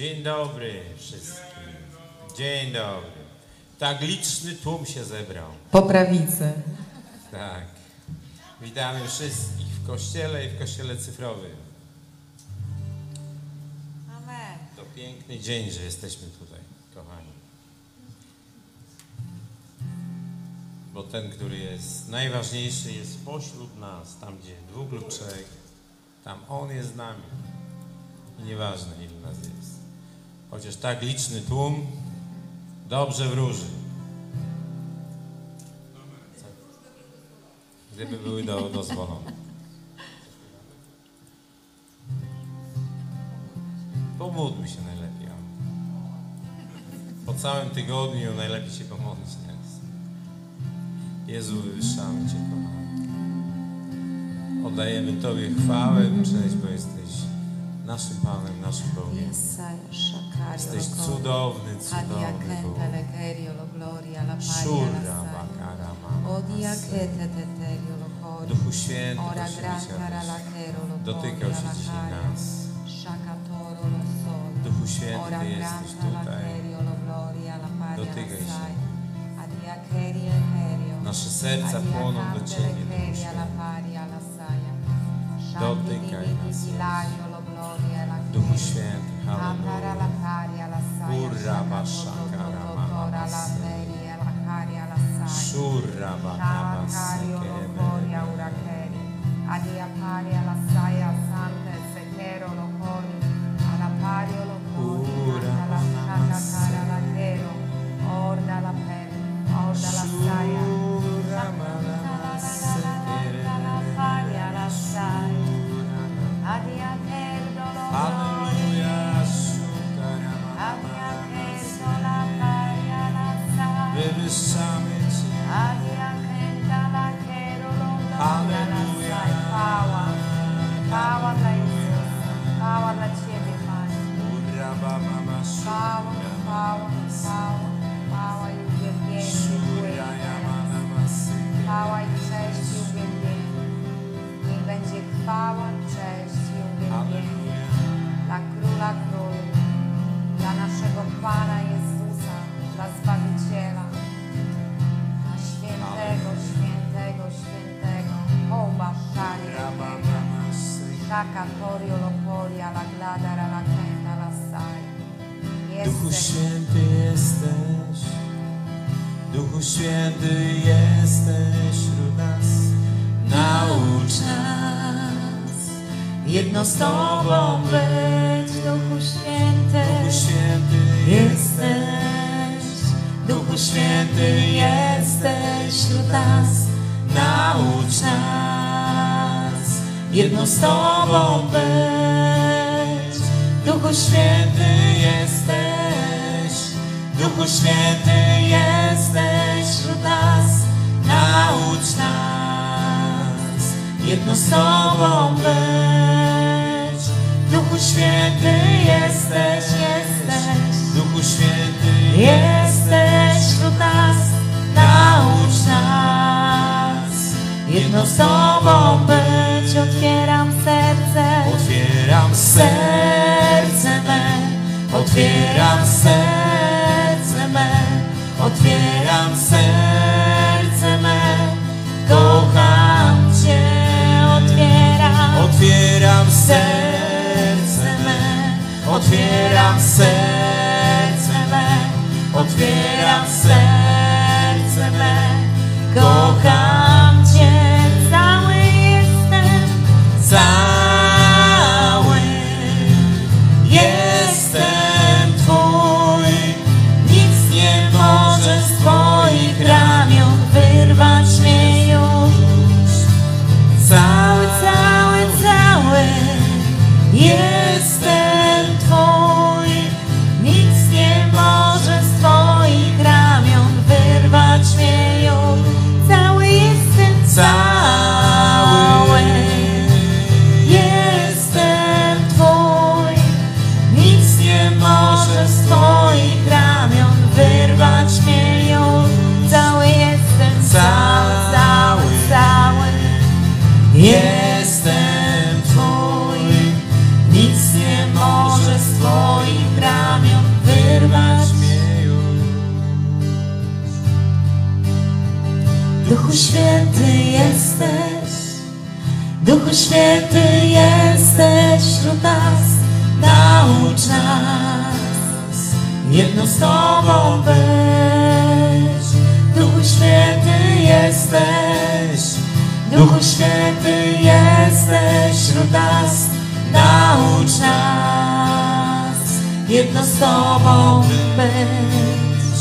Dzień dobry wszystkim. Dzień dobry. Tak liczny tłum się zebrał. Po prawicy. Tak. Witamy wszystkich w kościele i w kościele cyfrowym. Amen. To piękny dzień, że jesteśmy tutaj, kochani. Bo ten, który jest najważniejszy, jest pośród nas, tam gdzie dwóch lub trzech, tam On jest z nami. I nieważne, ile nas jest. Chociaż tak liczny tłum dobrze wróży. Gdyby były do, dozwolone. Pomódlmy się najlepiej. Po całym tygodniu najlepiej się pomodlić teraz. Jezu, wywyższamy Cię, kochany. Oddajemy Tobie chwałę, cześć, bo jesteś naszym Panem, naszym Bogiem. Shakario, Jesteś cudowny, cudowny Bóg. Szurra, la sai. bakara, Odia mama. kete teterio lo cori. Duchu Święty, dotykał się dzisiaj nas. Duchu Święty, jesteś tutaj. Dotykaj się. Nasze serca płoną do Ciebie, Duchu Święty. Dotykaj nas, Duchu. Święty, Andara la caria la saia. Urra bashakara mahamasaya. La caria la saia. Surra bakamasakere. Adia caria la saia. Jedno z Tobą być. Duchu Święty, Duchu Święty jesteś, Duchu Święty jesteś wśród nas. Naucz nas jedno z Tobą być. Duchu Święty jesteś, Duchu Święty jesteś wśród nas. Naucz nas jedno z Tobą być. Święty jesteś, jesteś. Duchu Święty jesteś wśród nas. Naucz nas jedno z Tobą być. otwieram serce, Otwieram serce me, otwieram serce me, otwieram serce me, kocham Cię, otwieram, otwieram serce otwieram serce me, otwieram serce me, kocham święty jesteś wśród nas, naucz nas. Jedno z Tobą być. Duchu Święty jesteś, Duchu Święty jesteś wśród nas, naucz nas. Jedno z Tobą być.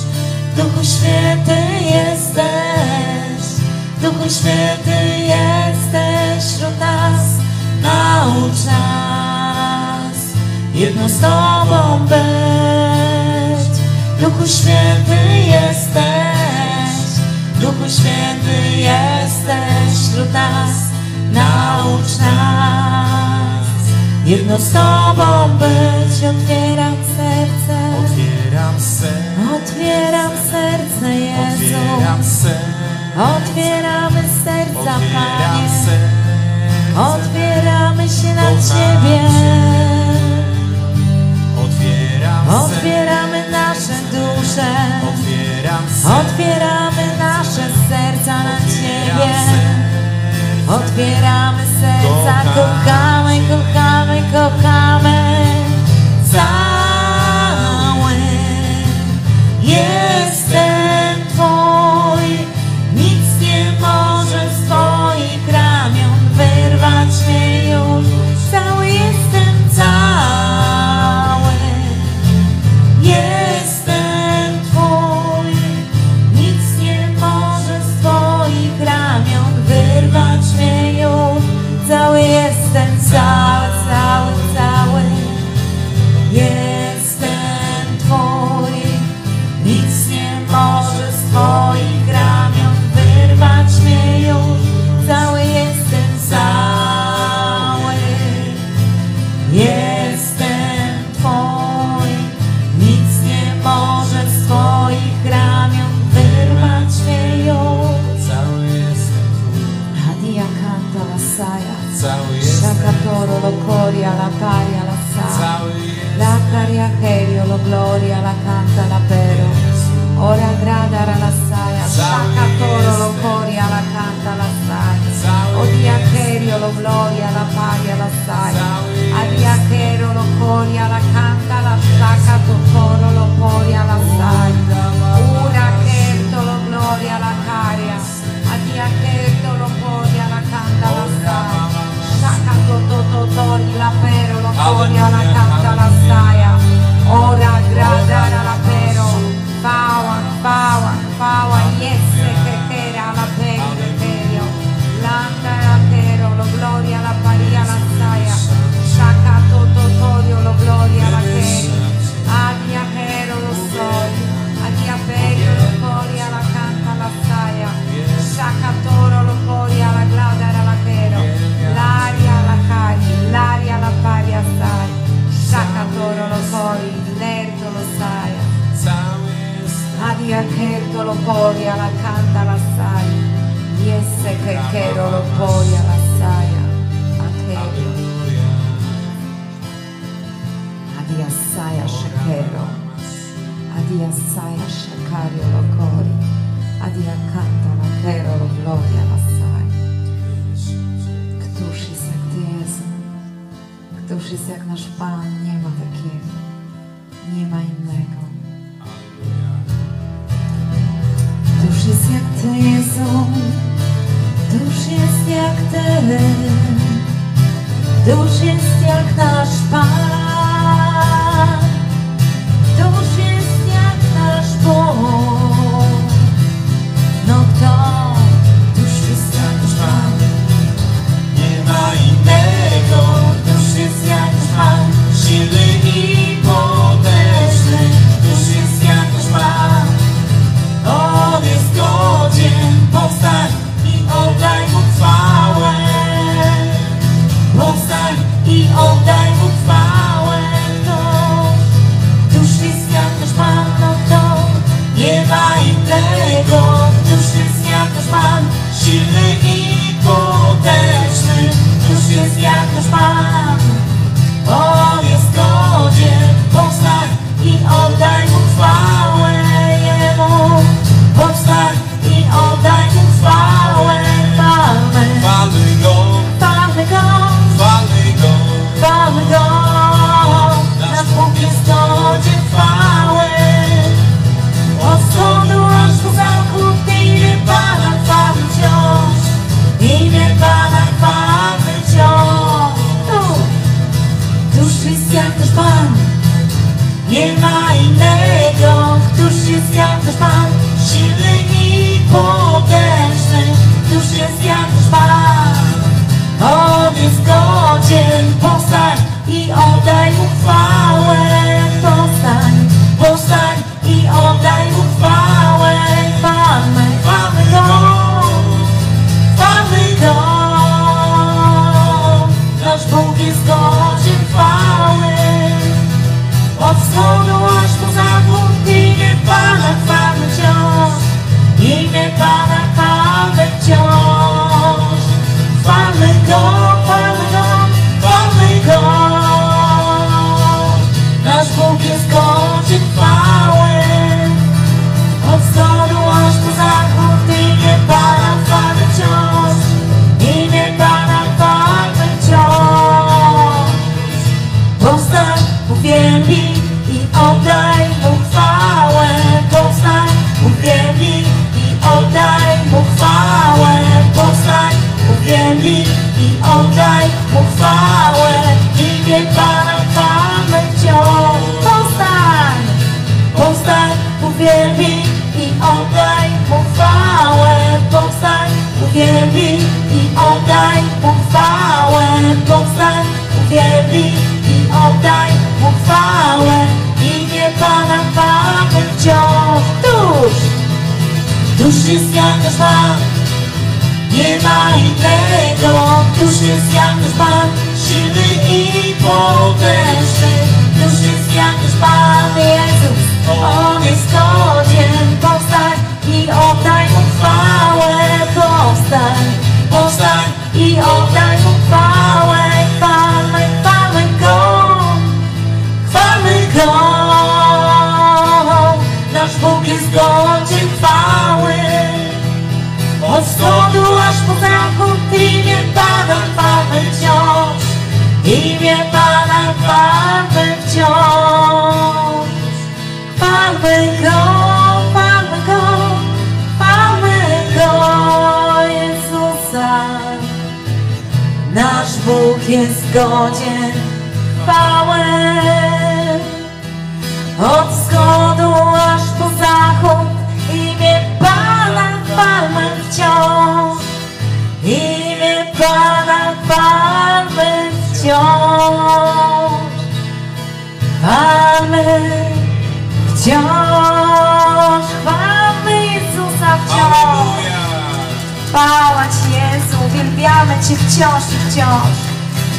Duchu Święty jesteś, Duchu Święty jesteś, wśród nas, naucz nas jedno z Tobą być. Duchu Święty jesteś, Duchu Święty jesteś wśród nas, naucz nas jedno z Tobą być. Otwieram serce, otwieram serce, otwieram serce Jezu, otwieram serce. Otwieramy serca, Otwieram Panie. Serce. Otwieramy się na Ciebie. Otwieramy nasze dusze. Otwieramy nasze serca na Ciebie. Otwieramy serca, kochamy, kochamy, kochamy. Cały jestem Twój.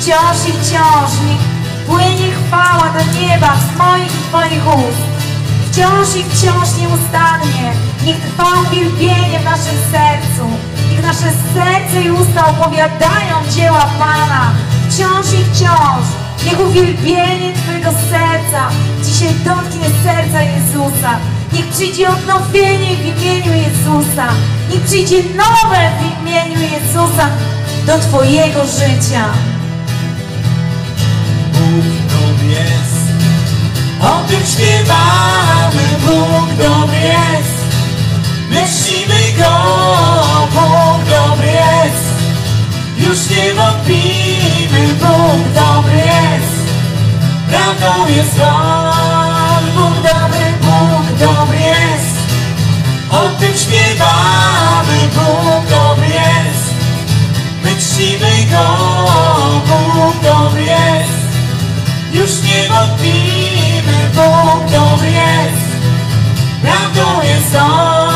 Wciąż i wciąż niech płynie chwała do nieba z moich i Twoich ust. Wciąż i wciąż nieustannie niech trwa uwielbienie w naszym sercu. Niech nasze serce i usta opowiadają dzieła Pana. Wciąż i wciąż niech uwielbienie Twojego serca dzisiaj dotknie serca Jezusa. Niech przyjdzie odnowienie w imieniu Jezusa. Niech przyjdzie nowe w imieniu Jezusa do Twojego życia. Bóg jest. O tym śpiewamy, Bóg dobry jest. My czcimy Go, Bóg dobry jest. Już nie wątpimy, Bóg dobry jest. Prawdą jest On, Bóg dobry, Bóg dobry jest. O tym śpiewamy, Bóg dobry jest. My czcimy Go, Bóg dobry jest. Już nie wątpimy, Bóg jest. Prawdą jest On.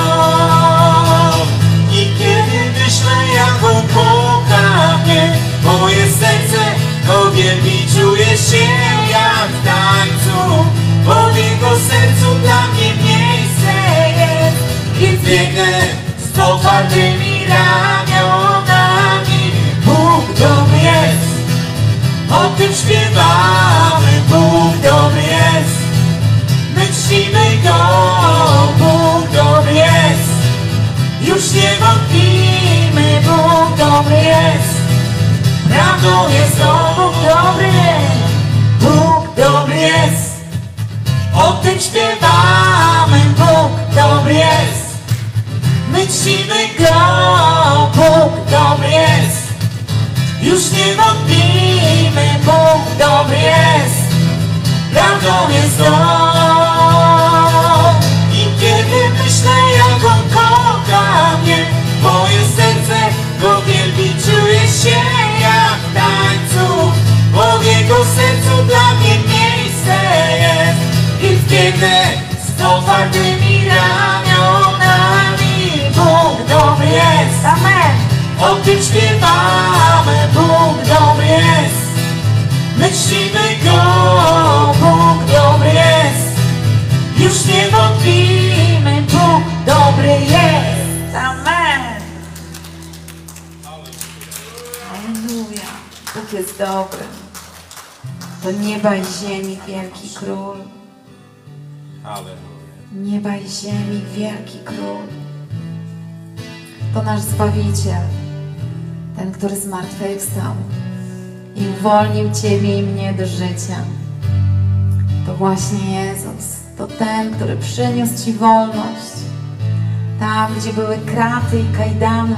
I kiedy myślę, jak On kocha mnie, moje serce go wielbi, czuje się jak w tańcu. Bo w Jego sercu dla mnie miejsce jest. Więc biegnę z otwartymi ramionami. O tym śpiewamy, Bóg dobry jest. My czcimy Go, Bóg dobry jest. Już nie wątpimy, Bóg dobry jest. Prawdą jest On, Bóg dobry, Bóg dobry jest. O tym śpiewamy, Bóg dobry jest. My czcimy Go, Bóg dobry jest. Już nie wątpimy, Bóg dobry jest, prawdą jest On. I kiedy myślę, jak On kocha mnie, moje serce go wielbi, czuję się jak w tańcu, bo w Jego sercu dla mnie miejsce jest. I w kiedy z otwartymi ramionami Bóg dobry jest. Amen o tym śpiewamy. Bóg dobry jest, my czcimy Go. Bóg dobry jest, już nie wątpimy. Bóg dobry jest. Amen. Aleluja. Bóg jest dobry. To nieba i ziemi wielki król. Halleluja. Nieba i ziemi wielki król. To nasz Zbawiciel. Ten, który zmartwychwstał i uwolnił Ciebie i mnie do życia. To właśnie Jezus. To ten, który przyniósł Ci wolność. Tam, gdzie były kraty i kajdany,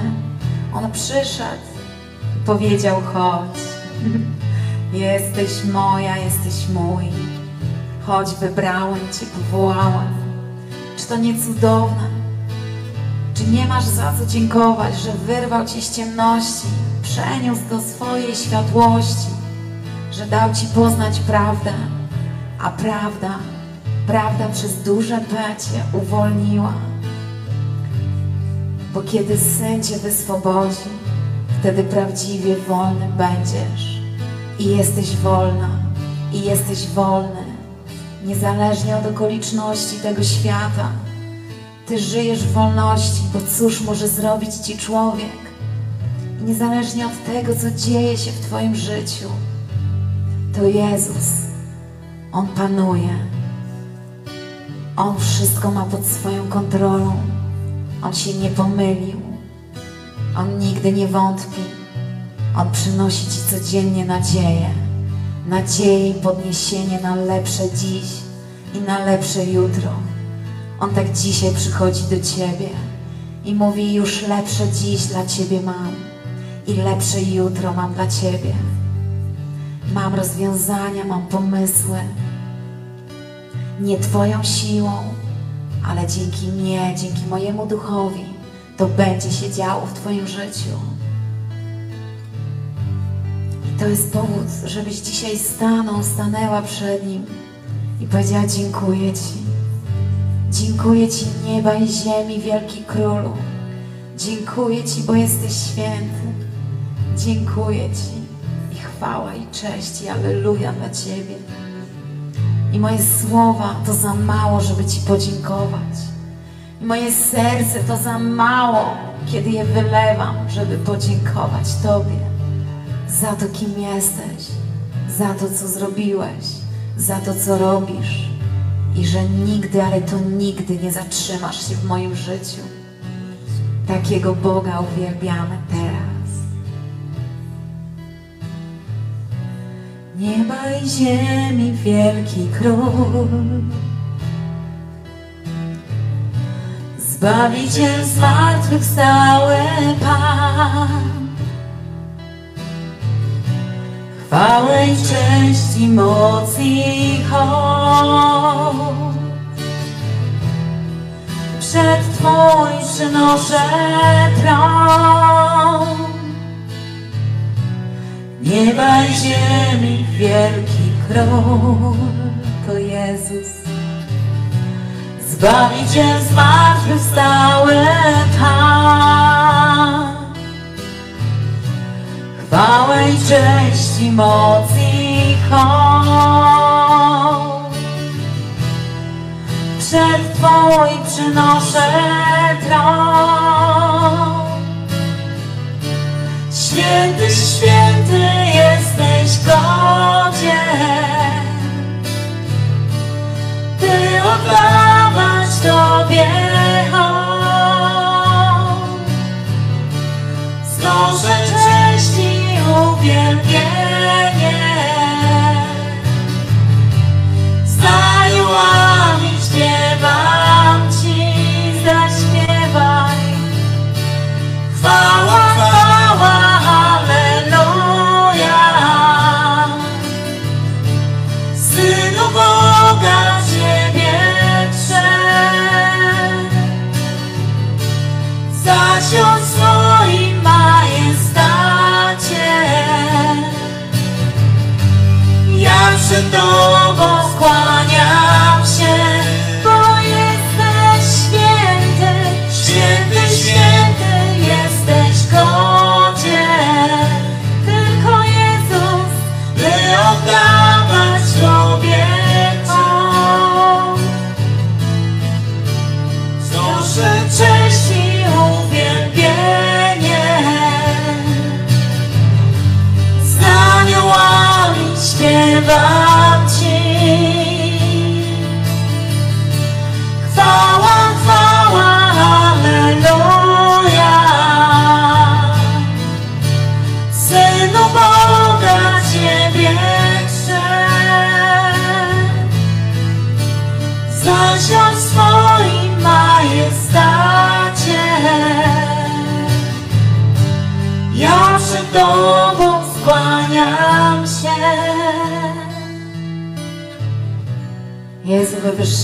On przyszedł i powiedział: Chodź. Jesteś moja, jesteś mój. Chodź, wybrałem Cię, powołałem. Czy to nie cudowne? Czy nie masz za co dziękować, że wyrwał Cię z ciemności, przeniósł do swojej światłości, że dał Ci poznać prawdę, a prawda, prawda przez duże P uwolniła. Bo kiedy Syn Cię wyswobodzi, wtedy prawdziwie wolny będziesz. I jesteś wolna, i jesteś wolny, niezależnie od okoliczności tego świata. Ty żyjesz w wolności, bo cóż może zrobić Ci człowiek? Niezależnie od tego, co dzieje się w Twoim życiu, to Jezus, On panuje. On wszystko ma pod swoją kontrolą. On się nie pomylił. On nigdy nie wątpi. On przynosi Ci codziennie nadzieję. Nadzieję i podniesienie na lepsze dziś i na lepsze jutro. On tak dzisiaj przychodzi do Ciebie i mówi: Już lepsze dziś dla Ciebie mam i lepsze jutro mam dla Ciebie. Mam rozwiązania, mam pomysły. Nie Twoją siłą, ale dzięki mnie, dzięki mojemu duchowi, to będzie się działo w Twoim życiu. I to jest powód, żebyś dzisiaj stanął, stanęła przed Nim i powiedziała: Dziękuję Ci. Dziękuję Ci, nieba i ziemi, wielki królu. Dziękuję Ci, bo jesteś święty. Dziękuję Ci i chwała i cześć i aleluja dla Ciebie. I moje słowa to za mało, żeby Ci podziękować. I moje serce to za mało, kiedy je wylewam, żeby podziękować Tobie za to, kim jesteś, za to, co zrobiłeś, za to, co robisz i że nigdy, ale to nigdy nie zatrzymasz się w moim życiu. Takiego Boga uwielbiamy teraz. Nieba i ziemi wielki król, Zbawiciel zmartwychwstały Pan. Chwałę i cześć i moc i hołd Przed Twój przynoszę tron. Nieba i ziemi wielki król to Jezus. Zbawiciel zmartwychwstały Pan Chwałę i cześć i Przed Twój przynoszę tron. Święty, święty jesteś godzien Ty oddawać Tobie hołd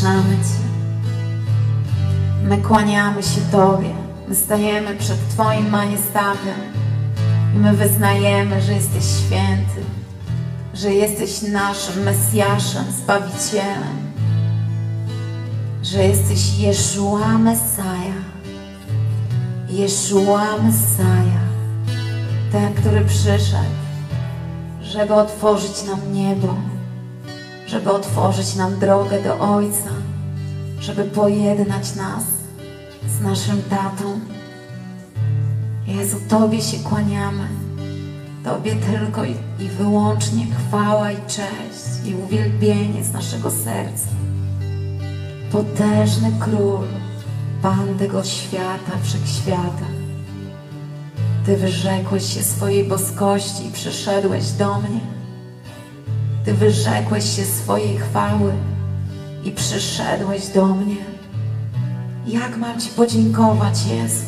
Wywyższamy Cię. My kłaniamy się Tobie. My stajemy przed Twoim majestatem i my wyznajemy, że jesteś święty, że jesteś naszym Mesjaszem, Zbawicielem, że jesteś Jeszua Mesaja. Jeszua Mesaja, ten, który przyszedł, żeby otworzyć nam niebo, żeby otworzyć nam drogę do Ojca, żeby pojednać nas z naszym tatą. Jezu, Tobie się kłaniamy. Tobie tylko i, i wyłącznie chwała i cześć i uwielbienie z naszego serca. Potężny Król, Pan tego świata, wszechświata. Ty wyrzekłeś się swojej boskości i przyszedłeś do mnie. Ty wyrzekłeś się swojej chwały i przyszedłeś do mnie. Jak mam Ci podziękować, Jezu?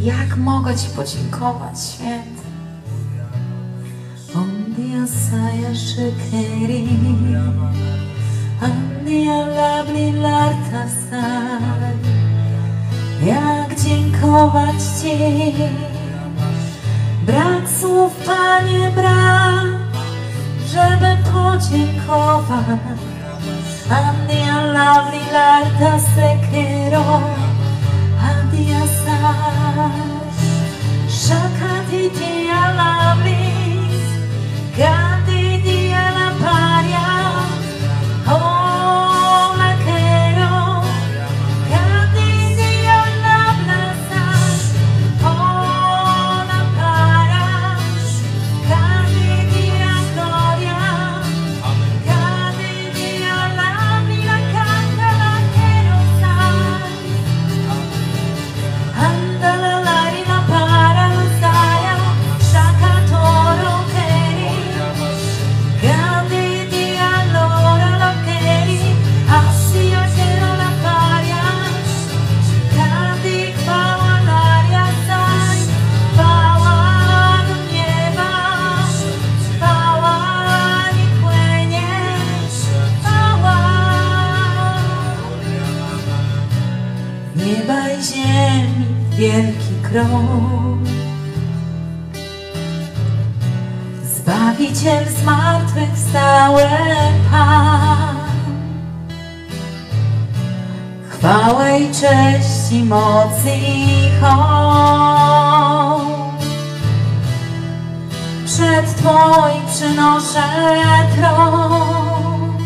Jak mogę Ci podziękować, święty? Ondia saja shekeri Andia labli larta saj Jak dziękować Ci Brak słów, Panie, brak German coaching cover I'm the lovely light that secchero I'm the assash Shakati the lovely God cześć i. Przed Twoim przynoszę tron.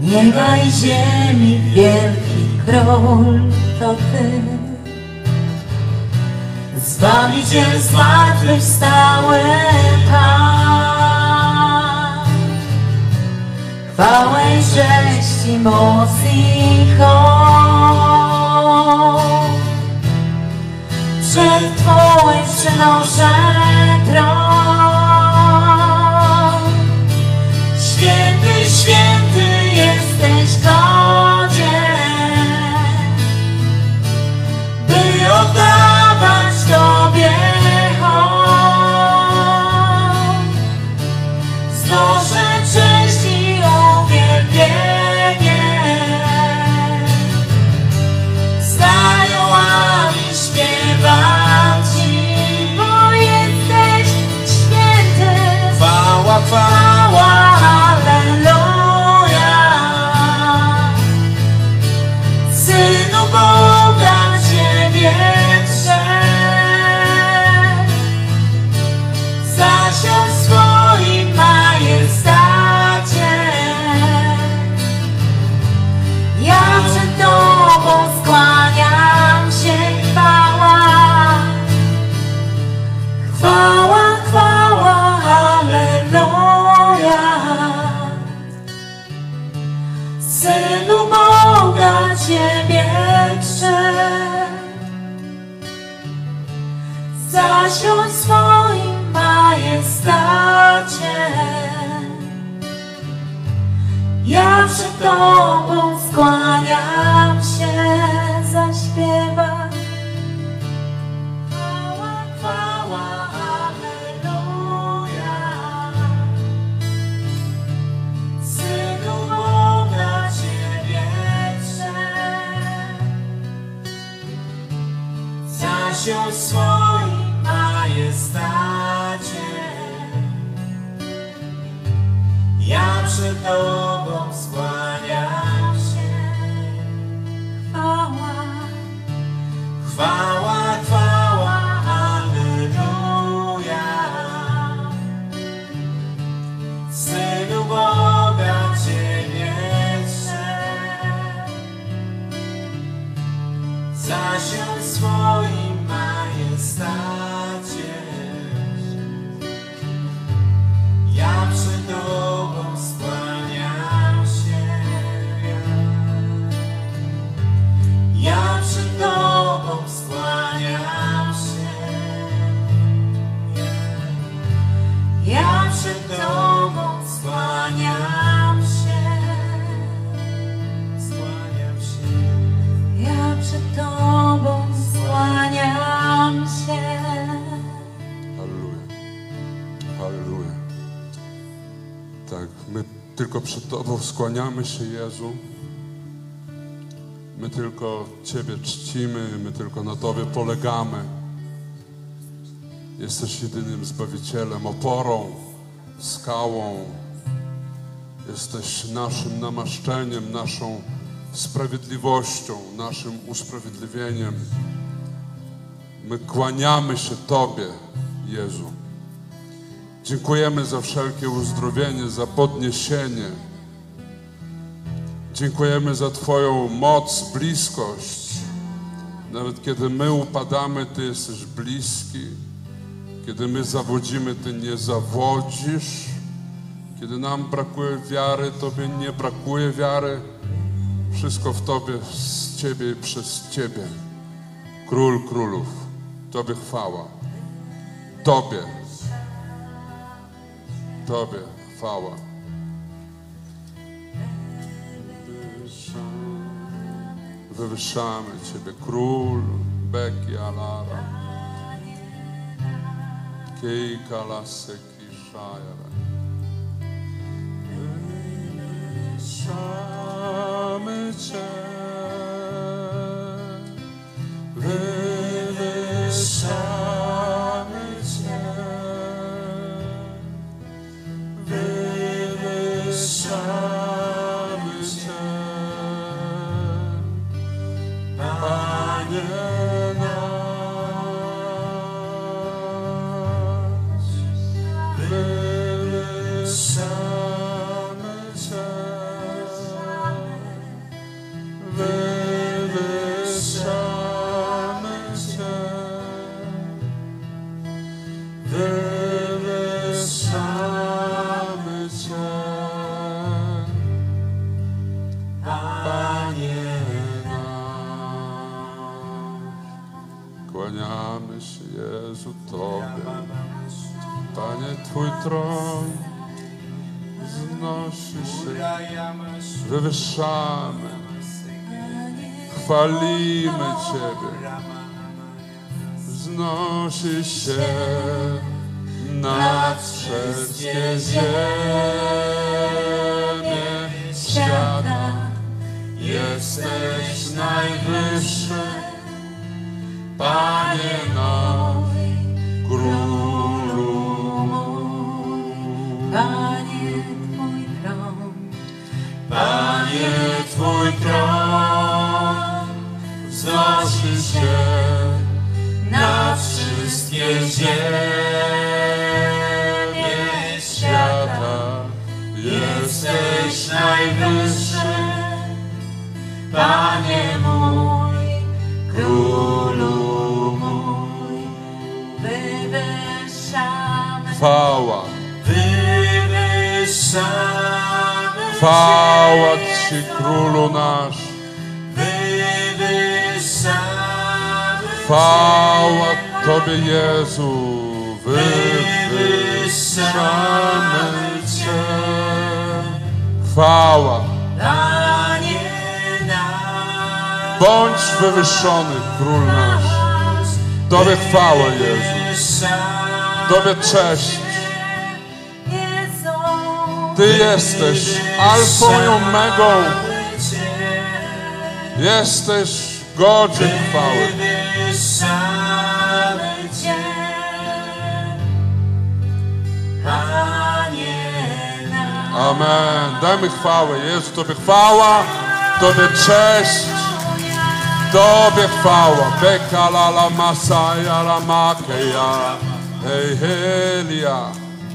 Nieba i ziemi wielki król to Ty. Zbawiciel zmartwychwstały Pan. Chwałę i cześć i moc i. Przed Twoim przynoszę tron. Przed Tobą skłaniam tylko przed Tobą skłaniamy się, Jezu. My tylko Ciebie czcimy, my tylko na Tobie polegamy. Jesteś jedynym Zbawicielem, oporą, skałą. Jesteś naszym namaszczeniem, naszą sprawiedliwością, naszym usprawiedliwieniem. My kłaniamy się Tobie, Jezu. Dziękujemy za wszelkie uzdrowienie, za podniesienie. Dziękujemy za Twoją moc, bliskość. Nawet kiedy my upadamy, Ty jesteś bliski. Kiedy my zawodzimy, Ty nie zawodzisz. Kiedy nam brakuje wiary, Tobie nie brakuje wiary. Wszystko w Tobie, z Ciebie i przez Ciebie. Król królów, Tobie chwała. Tobie. Tobie chwała. Wywyższamy Ciebie, Król Beki Alara. Kejka Laseki Shajara. Wywyższamy Cię. Wywyższamy Wywyższamy. Chwalimy Ciebie. Wznosi się nad wszystkie ziemie świata. Jesteś najwyższy, Panie nasz, Królu. Panie, Twój tron wznosi się nad wszystkie ziemie świata. Jesteś najwyższy, Panie mój, Królu mój. wywyższamy Chwała, Wywyższamy chwała Ci, Królu nasz. Chwała Tobie Jezu wywyższamy Cię. Chwała. Bądź wywyższony, Król nasz. Tobie chwała, Jezu. Tobie cześć. Ty jesteś alfą i omegą. Jesteś godzien chwały. Amen. Dajmy chwałę. Jezu, Tobie chwała, Tobie cześć, Tobie chwała. Beka la la masaja la makeja. Hej, helia.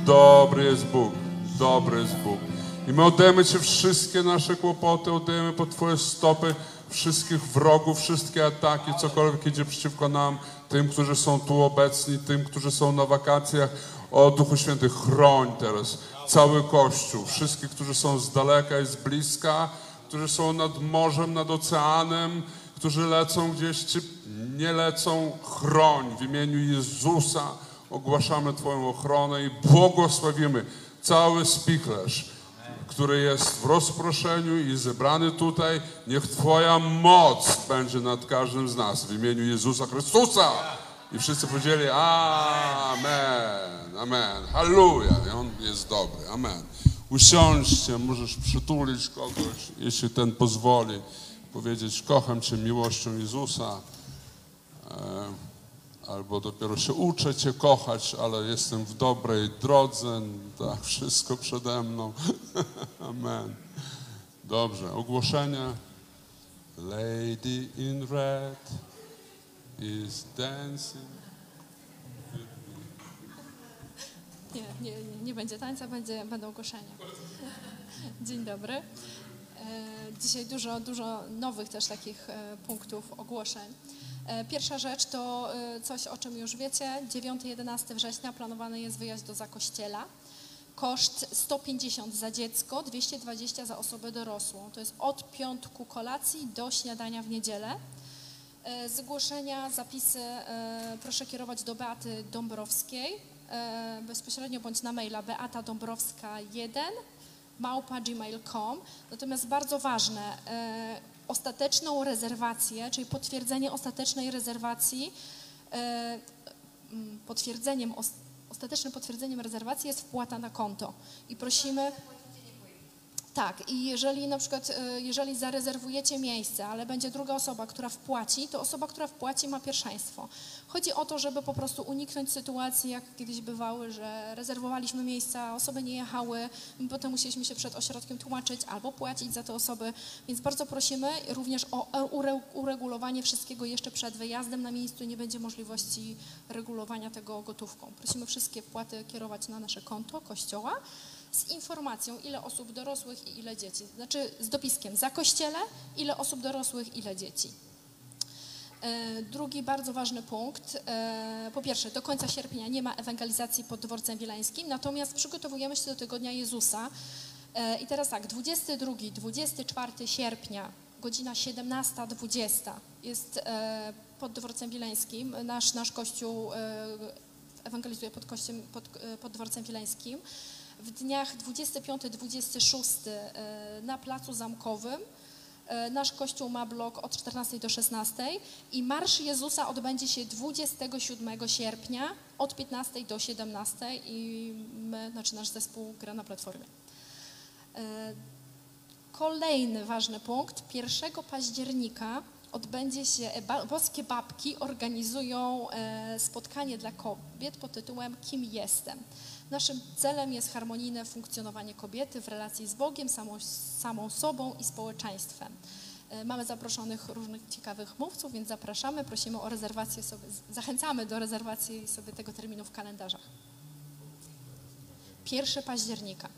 Dobry jest Bóg, dobry jest Bóg. I my oddajemy Ci wszystkie nasze kłopoty, oddajemy pod Twoje stopy wszystkich wrogów, wszystkie ataki, cokolwiek idzie przeciwko nam, tym, którzy są tu obecni, tym, którzy są na wakacjach. O Duchu Święty, chroń teraz cały Kościół, wszystkich, którzy są z daleka i z bliska, którzy są nad morzem, nad oceanem, którzy lecą gdzieś, czy nie lecą, chroń w imieniu Jezusa. Ogłaszamy Twoją ochronę i błogosławimy cały spichlerz, który jest w rozproszeniu i zebrany tutaj. Niech Twoja moc będzie nad każdym z nas w imieniu Jezusa Chrystusa. I wszyscy powiedzieli Amen, Amen, Halleluja. I On jest dobry, Amen. Usiądźcie, możesz przytulić kogoś, jeśli ten pozwoli, powiedzieć kocham Cię miłością Jezusa. Albo dopiero się uczę Cię kochać, ale jestem w dobrej drodze, tak, wszystko przede mną. Amen. Dobrze, ogłoszenie. Lady in red is dancing. Nie, nie, nie, nie będzie tańca, będzie, będą ogłoszenia. Dzień dobry. E, Dzisiaj dużo, dużo nowych też takich e, punktów ogłoszeń. E, Pierwsza rzecz to e, coś, o czym już wiecie. 9-11 września planowany jest wyjazd do Zakościela. Koszt 150 za dziecko, 220 za osobę dorosłą. To jest od piątku kolacji do śniadania w niedzielę. E, Zgłoszenia, zapisy proszę kierować do Beaty Dąbrowskiej bezpośrednio bądź na maila beatadąbrowska1 małpa gmail.com. Natomiast bardzo ważne, ostateczną rezerwację, czyli potwierdzenie ostatecznej rezerwacji, e, potwierdzeniem, os- ostatecznym potwierdzeniem rezerwacji jest wpłata na konto. I prosimy... Tak, i jeżeli na przykład, e, jeżeli zarezerwujecie miejsce, ale będzie druga osoba, która wpłaci, to osoba, która wpłaci ma pierwszeństwo. Chodzi o to, żeby po prostu uniknąć sytuacji, jak kiedyś bywały, że rezerwowaliśmy miejsca, osoby nie jechały, potem musieliśmy się przed ośrodkiem tłumaczyć albo płacić za te osoby, więc bardzo prosimy również o e, ure- uregulowanie wszystkiego jeszcze przed wyjazdem na miejscu nie będzie możliwości regulowania tego gotówką. Prosimy wszystkie wpłaty kierować na nasze konto kościoła z informacją, ile osób dorosłych i ile dzieci. Znaczy z dopiskiem za kościele, ile osób dorosłych, ile dzieci. E, Drugi bardzo ważny punkt. e, Po pierwsze, do końca sierpnia nie ma ewangelizacji pod dworcem wileńskim, natomiast przygotowujemy się do Tygodnia Jezusa. E, I teraz tak, 22-24 sierpnia, godzina 17-20 jest pod dworcem wileńskim. Nasz, nasz kościół ewangelizuje pod, kościem, pod, pod dworcem wileńskim. W dniach 25-26 e, na Placu Zamkowym E, Nasz kościół ma blok od 14 do 16 i Marsz Jezusa odbędzie się 27 sierpnia od 15 do 17 i my, znaczy nasz zespół gra na platformie. E, Kolejny ważny punkt. 1 października odbędzie się, Boskie Babki organizują spotkanie dla kobiet pod tytułem Kim jestem. Naszym celem jest harmonijne funkcjonowanie kobiety w relacji z Bogiem, samą, samą sobą i społeczeństwem. E, Mamy zaproszonych różnych ciekawych mówców, więc zapraszamy, prosimy o rezerwację sobie, zachęcamy do rezerwacji sobie tego terminu w kalendarzach. 1 października.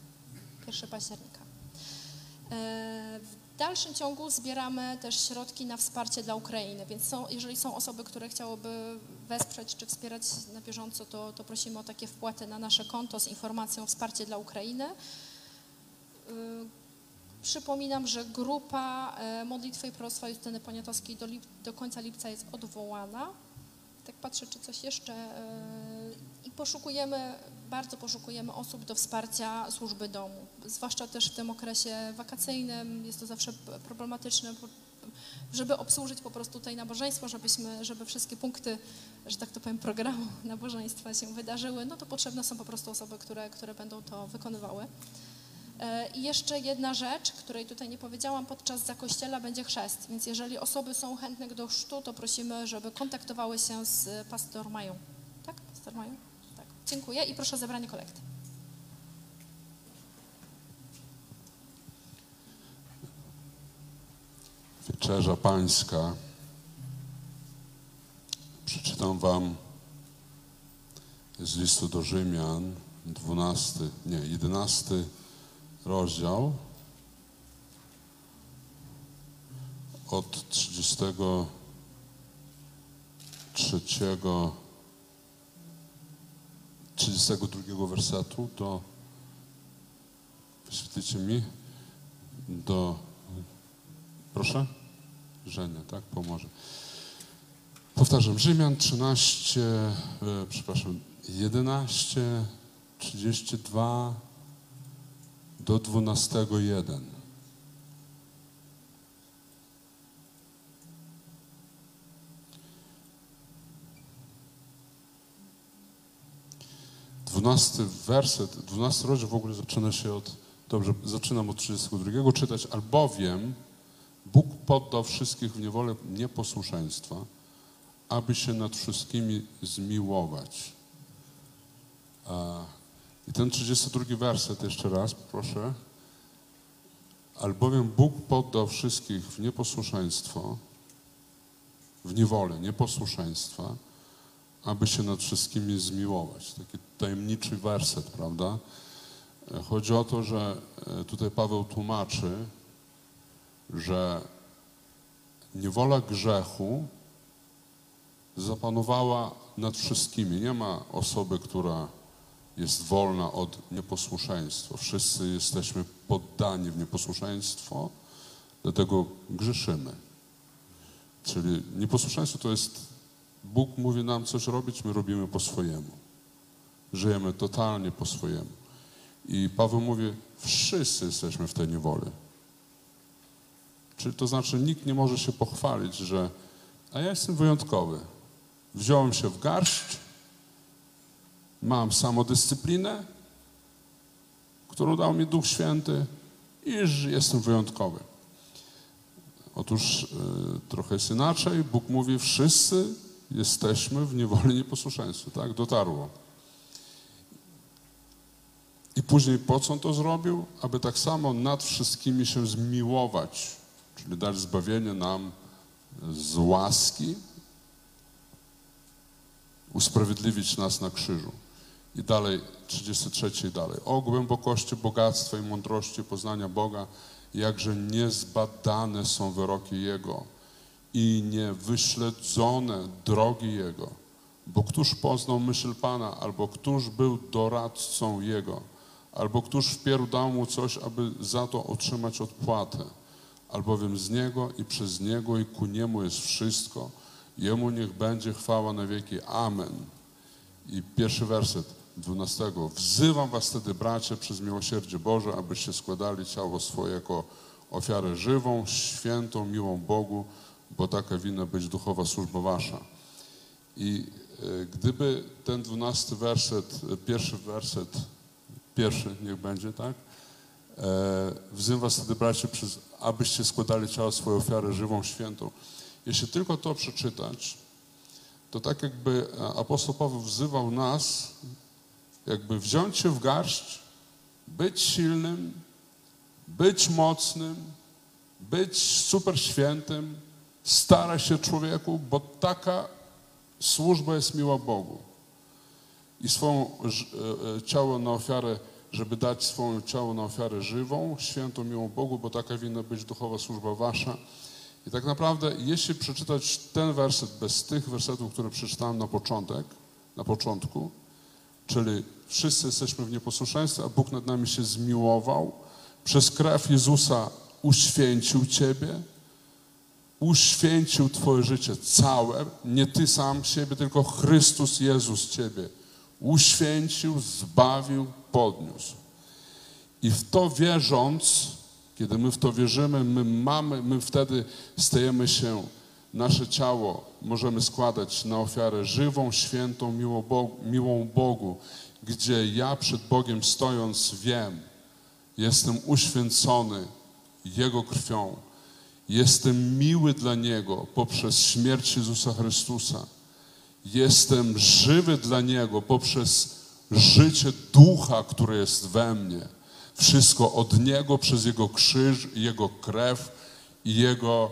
1 października. W dalszym ciągu zbieramy też środki na wsparcie dla Ukrainy, więc są, jeżeli są osoby, które chciałyby wesprzeć czy wspierać na bieżąco, to, to prosimy o takie wpłaty na nasze konto z informacją wsparcie dla Ukrainy. Y, Przypominam, że grupa e, Modlitwy i Proroctwa Justyny Poniatowskiej do, lip, do końca lipca jest odwołana. Tak patrzę, czy coś jeszcze e, i poszukujemy, bardzo poszukujemy osób do wsparcia służby domu, zwłaszcza też w tym okresie wakacyjnym, jest to zawsze problematyczne, żeby obsłużyć po prostu tutaj nabożeństwo, żebyśmy, żeby wszystkie punkty, że tak to powiem, programu nabożeństwa się wydarzyły, no to potrzebne są po prostu osoby, które, które będą to wykonywały. E, I jeszcze jedna rzecz, której tutaj nie powiedziałam, podczas zakościela będzie chrzest, więc jeżeli osoby są chętne do chrztu, to prosimy, żeby kontaktowały się z pastor Mają. Tak, pastor Mają? Tak. Dziękuję i proszę o zebranie kolekty. Wieczerza Pańska. Przeczytam Wam z listu do Rzymian, 12, nie, 11 rozdział od 33, 32 wersetu do, wyświetlicie mi, do Proszę? Żenia, tak? Pomoże. Powtarzam, Rzymian 13, e, przepraszam, 11, 32 do 12, 1. Dwunasty werset, dwunasty rozdział w ogóle zaczyna się od, dobrze, zaczynam od 32 czytać, albowiem Bóg poddał wszystkich w niewolę nieposłuszeństwa, aby się nad wszystkimi zmiłować. A, I ten 32 werset jeszcze raz, proszę. Albowiem Bóg poddał wszystkich w nieposłuszeństwo, w niewolę nieposłuszeństwa, aby się nad wszystkimi zmiłować. Taki tajemniczy werset, prawda? E, Chodzi o to, że e, tutaj Paweł tłumaczy, że niewola grzechu zapanowała nad wszystkimi. Nie ma osoby, która jest wolna od nieposłuszeństwa. Wszyscy jesteśmy poddani w nieposłuszeństwo, dlatego grzeszymy. Czyli nieposłuszeństwo to jest, Bóg mówi nam coś robić, my robimy po swojemu. Żyjemy totalnie po swojemu. I Paweł mówi, wszyscy jesteśmy w tej niewoli. Czyli to znaczy nikt nie może się pochwalić, że a ja jestem wyjątkowy. Wziąłem się w garść, mam samodyscyplinę, którą dał mi Duch Święty i jestem wyjątkowy. Otóż y, trochę jest inaczej. Bóg mówi, wszyscy jesteśmy w niewoli nieposłuszeństwa. Tak, dotarło. I później po co on to zrobił? Aby tak samo nad wszystkimi się zmiłować, czyli dać zbawienie nam z łaski, usprawiedliwić nas na krzyżu. I dalej, 33 i dalej. O głębokości bogactwa i mądrości poznania Boga, jakże niezbadane są wyroki Jego i niewyśledzone drogi Jego. Bo któż poznał myśl Pana, albo któż był doradcą Jego, albo któż wpierw dał Mu coś, aby za to otrzymać odpłatę. Albowiem z Niego i przez Niego i ku Niemu jest wszystko. Jemu niech będzie chwała na wieki. Amen. I pierwszy werset 12. Wzywam was wtedy, bracia, przez miłosierdzie Boże, abyście składali ciało swoje jako ofiarę żywą, świętą, miłą Bogu, bo taka winna być duchowa służba wasza. I e, gdyby ten dwunasty werset, e, pierwszy werset, pierwszy niech będzie, tak? E, wzywam was wtedy, bracia, przez, abyście składali ciało swoje ofiarę żywą, świętą. Jeśli tylko to przeczytać, to tak jakby apostoł Paweł wzywał nas, jakby wziąć się w garść, być silnym, być mocnym, być super świętym, starać się człowieku, bo taka służba jest miła Bogu. I swoją e, e, ciało na ofiarę, żeby dać swoje ciało na ofiarę żywą, świętą, miłą Bogu, bo taka winna być duchowa służba wasza. I tak naprawdę, jeśli przeczytać ten werset bez tych wersetów, które przeczytałem na początek, na początku, czyli wszyscy jesteśmy w nieposłuszeństwie, a Bóg nad nami się zmiłował, przez krew Jezusa uświęcił Ciebie, uświęcił Twoje życie całe, nie Ty sam siebie, tylko Chrystus Jezus Ciebie uświęcił, zbawił, podniósł. I w to wierząc, kiedy my w to wierzymy, my mamy, my wtedy stajemy się, nasze ciało możemy składać na ofiarę żywą, świętą, Bogu, miłą Bogu gdzie ja przed Bogiem stojąc wiem, jestem uświęcony Jego krwią, jestem miły dla Niego poprzez śmierć Jezusa Chrystusa, jestem żywy dla Niego poprzez życie ducha, które jest we mnie. Wszystko od Niego przez Jego krzyż, Jego krew i Jego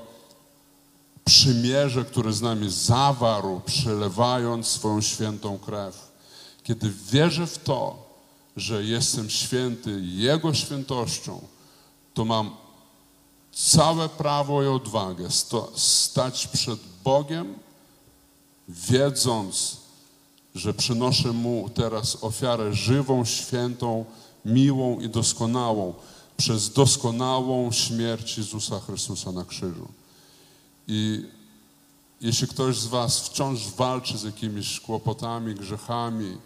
przymierze, które z nami zawarł, przelewając swoją świętą krew. Kiedy wierzę w to, że jestem święty Jego świętością, to mam całe prawo i odwagę sto, stać przed Bogiem, wiedząc, że przynoszę Mu teraz ofiarę żywą, świętą, miłą i doskonałą przez doskonałą śmierć Jezusa Chrystusa na krzyżu. I jeśli ktoś z Was wciąż walczy z jakimiś kłopotami, grzechami,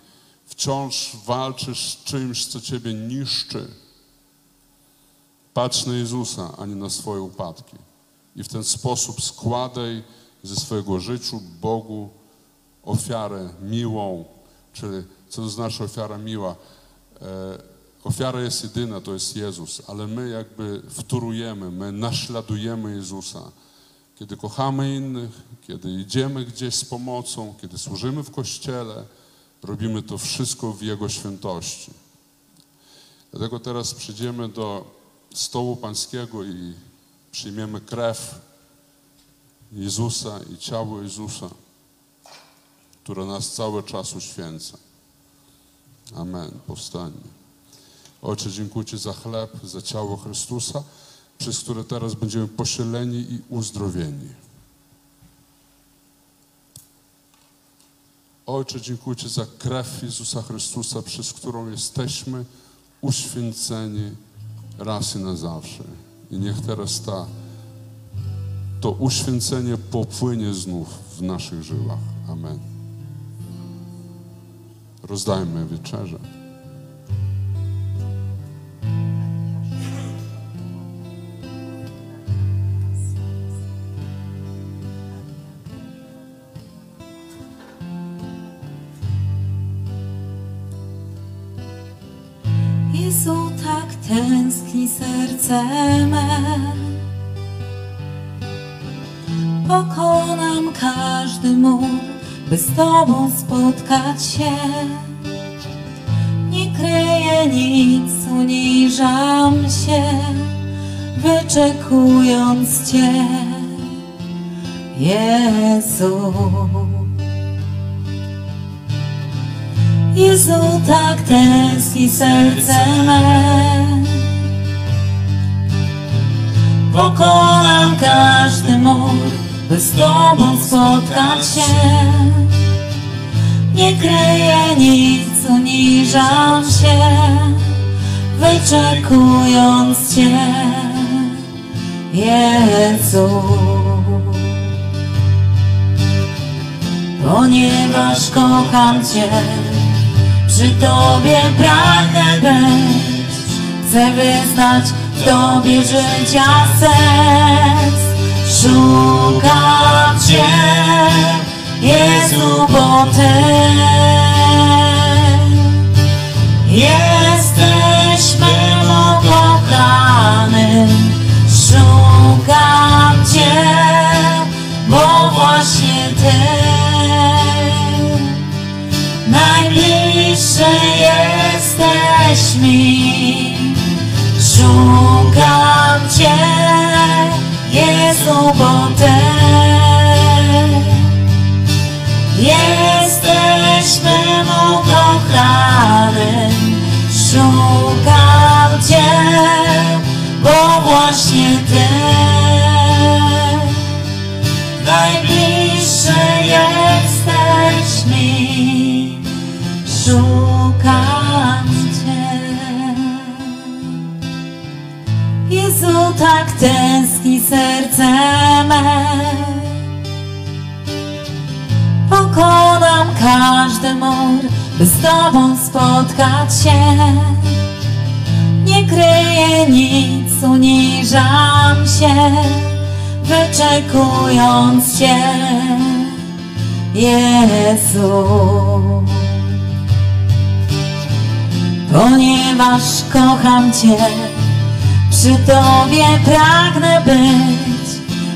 wciąż walczysz z czymś, co Ciebie niszczy, patrz na Jezusa, a nie na swoje upadki. I w ten sposób składaj ze swojego życia Bogu ofiarę miłą, czyli co to znaczy ofiara miła? E, ofiara jest jedyna, to jest Jezus, ale my jakby wtórujemy, my naśladujemy Jezusa. Kiedy kochamy innych, kiedy idziemy gdzieś z pomocą, kiedy służymy w kościele, robimy to wszystko w Jego świętości. Dlatego teraz przyjdziemy do stołu pańskiego i przyjmiemy krew Jezusa i ciało Jezusa, które nas cały czas uświęca. Amen. Powstańmy. Ojcze, dziękuję Ci za chleb, za ciało Chrystusa, przez które teraz będziemy posieleni i uzdrowieni. Ojcze, dziękuję Ci za krew Jezusa Chrystusa, przez którą jesteśmy uświęceni raz i na zawsze. I niech teraz ta, to uświęcenie popłynie znów w naszych żyłach. Amen. Rozdajmy wieczerze. Me. Pokonam każdy mur, by z Tobą spotkać się. Nie kryję nic, uniżam się, wyczekując Cię. Jezu. Jezu, tak tęskni serce me. Pokonam każdy mur, by z Tobą spotkać się. Nie kryję nic, uniżam się, wyczekując Cię, Jezu. Ponieważ kocham Cię, przy Tobie pragnę być, chcę wyznać Tobie życia sens. Szukam Cię, Jezu, bo jesteś mym ukochanym. Szukam Cię, bo właśnie Ty najbliższy jesteś mi. Szukam Cię, Jezu, bo Ty jesteś mym ukochanym. Szukam Cię, bo właśnie Ty najbliższy jesteś mi. Szukam tak tęskni serce me. Pokonam każdy mur, by z Tobą spotkać się. Nie kryję nic, uniżam się, wyczekując Cię, Jezu. Ponieważ kocham Cię, przy Tobie pragnę być.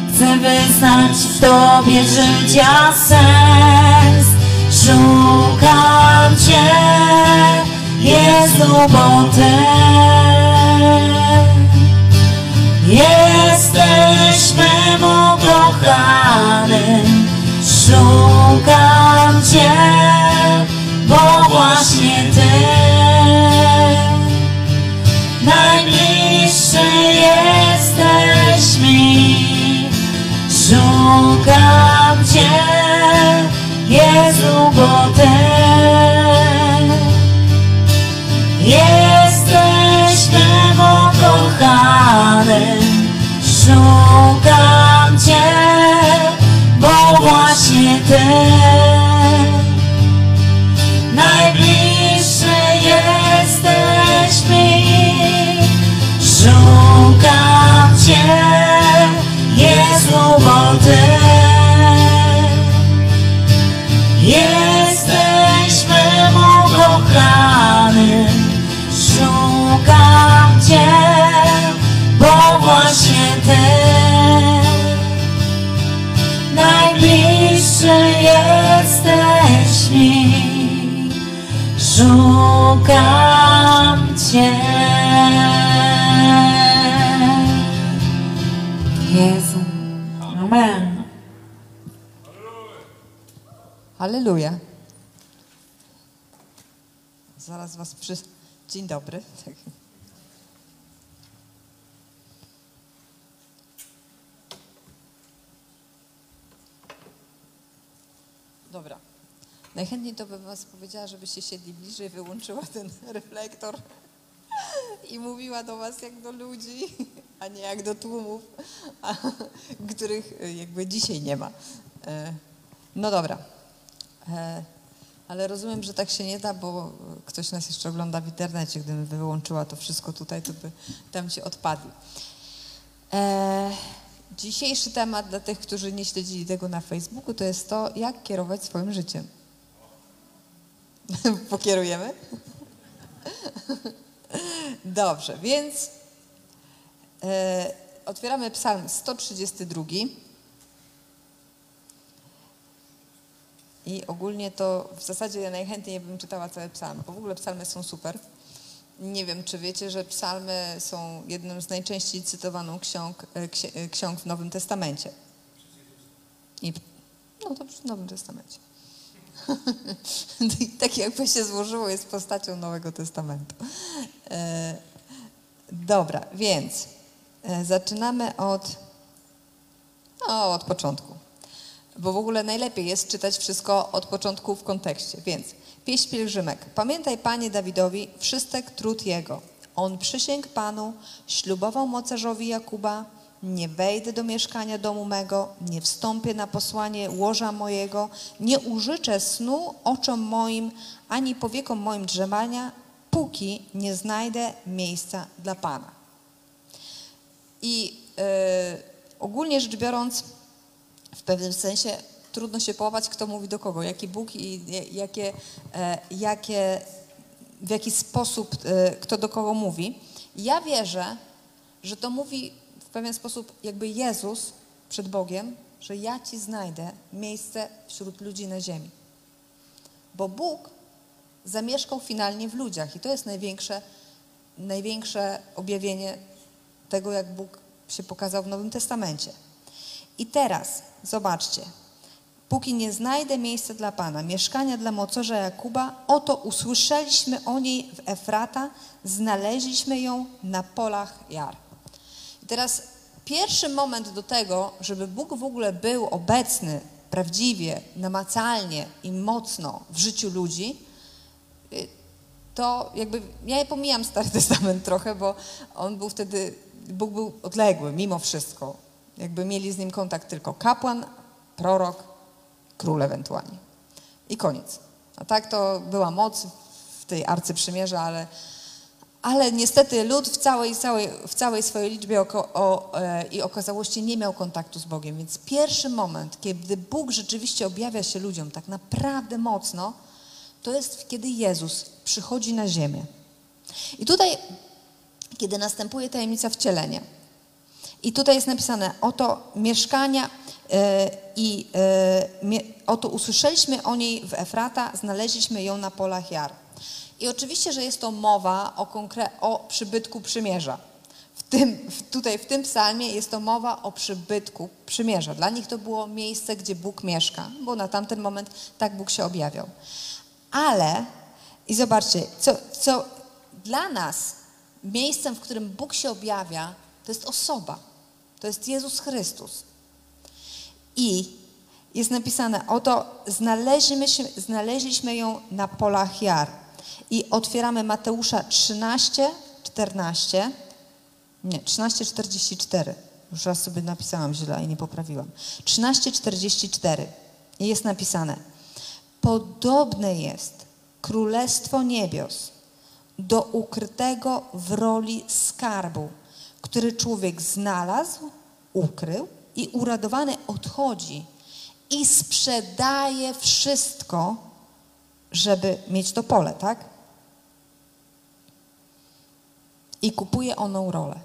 Chcę wyznać w Tobie życia sens. Szukam Cię, Jezu, bo Ty jesteś mym ukochanym. Szukam Cię, bo właśnie Ty najbliższy Halleluja. Zaraz was przy... Dzień dobry. Dobra. Najchętniej to bym was powiedziała, żebyście siedli bliżej, wyłączyła ten reflektor i mówiła do was jak do ludzi, a nie jak do tłumów, a, których y, jakby dzisiaj nie ma. E, No dobra. E, Ale rozumiem, że tak się nie da, bo ktoś nas jeszcze ogląda w internecie. Gdybym wyłączyła to wszystko tutaj, to by tam ci odpadli. E, Dzisiejszy temat dla tych, którzy nie śledzili tego na Facebooku, to jest to, jak kierować swoim życiem. Pokierujemy? Dobrze, więc e, otwieramy psalm 132. I ogólnie to w zasadzie ja najchętniej bym czytała cały psalm, bo w ogóle psalmy są super. Nie wiem, czy wiecie, że psalmy są jedną z najczęściej cytowaną ksiąg, e, e, ksiąg w Nowym Testamencie. I, no to w Nowym Testamencie. Tak jakby się złożyło, jest postacią Nowego Testamentu. E, dobra, więc e, zaczynamy od, no, od początku. Bo w ogóle najlepiej jest czytać wszystko od początku w kontekście. Więc pieśń pielgrzymek. Pamiętaj, Panie Dawidowi, wszystek trud Jego. On przysięgł Panu, ślubował mocarzowi Jakuba, nie wejdę do mieszkania domu mego, nie wstąpię na posłanie łoża mojego, nie użyczę snu oczom moim, ani powiekom moim drzemania, póki nie znajdę miejsca dla Pana. I e, ogólnie rzecz biorąc, w pewnym sensie trudno się połapać, kto mówi do kogo, jaki Bóg i jakie, e, jakie, w jaki sposób e, kto do kogo mówi. Ja wierzę, że to mówi w pewien sposób jakby Jezus przed Bogiem, że ja Ci znajdę miejsce wśród ludzi na ziemi. Bo Bóg zamieszkał finalnie w ludziach i to jest największe, największe objawienie tego, jak Bóg się pokazał w Nowym Testamencie. I teraz, zobaczcie, póki nie znajdę miejsca dla Pana, mieszkania dla mocarza Jakuba, oto usłyszeliśmy o niej w Efrata, znaleźliśmy ją na polach jar. I teraz pierwszy moment do tego, żeby Bóg w ogóle był obecny prawdziwie, namacalnie i mocno w życiu ludzi, to jakby, ja pomijam Stary Testament trochę, bo on był wtedy Bóg był odległy mimo wszystko. Jakby mieli z nim kontakt tylko kapłan, prorok, król ewentualnie. I koniec. A tak to była moc w tej arce przymierza, ale, ale niestety lud w całej, całej, w całej swojej liczbie oko, o, e, i okazałości nie miał kontaktu z Bogiem. Więc pierwszy moment, kiedy Bóg rzeczywiście objawia się ludziom tak naprawdę mocno, to jest kiedy Jezus przychodzi na ziemię. I tutaj, kiedy następuje tajemnica wcielenia, i tutaj jest napisane, oto mieszkania e, i e, oto usłyszeliśmy o niej w Efrata, znaleźliśmy ją na polach Jar. I oczywiście, że jest to mowa o, konkre- o przybytku przymierza. W tym, w, tutaj w tym psalmie jest to mowa o przybytku przymierza. Dla nich to było miejsce, gdzie Bóg mieszka, bo na tamten moment tak Bóg się objawiał. Ale, i zobaczcie, co, co dla nas miejscem, w którym Bóg się objawia, to jest osoba. To jest Jezus Chrystus. I jest napisane, oto znaleźliśmy, znaleźliśmy ją na polach Jar. I otwieramy Mateusza 13, 14. Nie, 13, 44. Już raz sobie napisałam źle i nie poprawiłam. 13, 44. I jest napisane, podobne jest Królestwo Niebios do ukrytego w roli skarbu, który człowiek znalazł, ukrył i uradowany odchodzi i sprzedaje wszystko, żeby mieć to pole, tak? I kupuje oną rolę.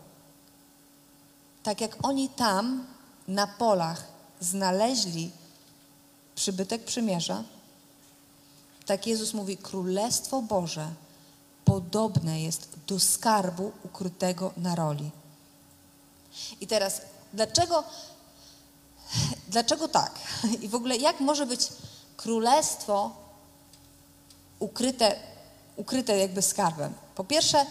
Tak jak oni tam na polach znaleźli przybytek przymierza, tak Jezus mówi, Królestwo Boże podobne jest do skarbu ukrytego na roli. I teraz, dlaczego, dlaczego tak? I w ogóle, jak może być królestwo ukryte, ukryte jakby skarbem? Po pierwsze,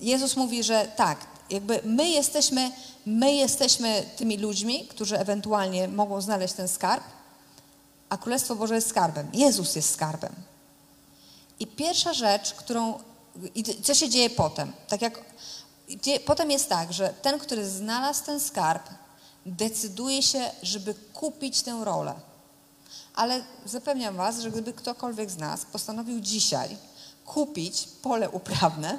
Jezus mówi, że tak, jakby my jesteśmy, my jesteśmy tymi ludźmi, którzy ewentualnie mogą znaleźć ten skarb, a Królestwo Boże jest skarbem. Jezus jest skarbem. I pierwsza rzecz, którą. I co się dzieje potem? Tak jak. Dzieje, potem jest tak, że ten, który znalazł ten skarb, decyduje się, żeby kupić tę rolę. Ale zapewniam Was, że gdyby ktokolwiek z nas postanowił dzisiaj kupić pole uprawne,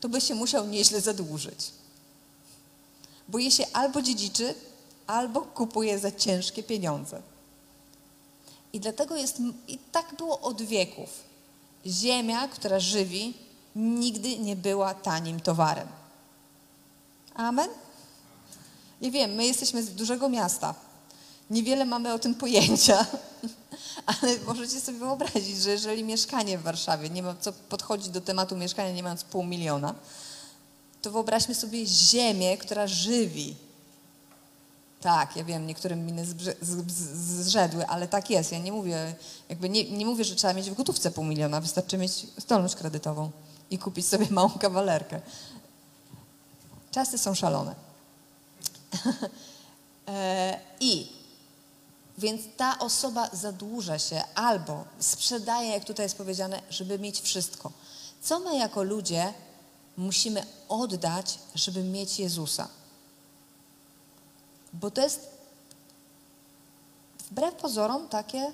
to by się musiał nieźle zadłużyć. Bo je się albo dziedziczy, albo kupuje za ciężkie pieniądze. I dlatego jest, i tak było od wieków. Ziemia, która żywi, nigdy nie była tanim towarem. Amen? I wiem, my jesteśmy z dużego miasta. Niewiele mamy o tym pojęcia, ale możecie sobie wyobrazić, że jeżeli mieszkanie w Warszawie, nie ma co podchodzić do tematu mieszkania nie mając pół miliona, to wyobraźmy sobie ziemię, która żywi. Tak, ja wiem, niektórym miny zrzedły, ale tak jest. Ja nie mówię, jakby nie, nie mówię, że trzeba mieć w gotówce pół miliona, wystarczy mieć zdolność kredytową i kupić sobie małą kawalerkę. Czasy są szalone. E, I więc ta osoba zadłuża się albo sprzedaje, jak tutaj jest powiedziane, żeby mieć wszystko. Co my jako ludzie musimy oddać, żeby mieć Jezusa? Bo to jest wbrew pozorom takie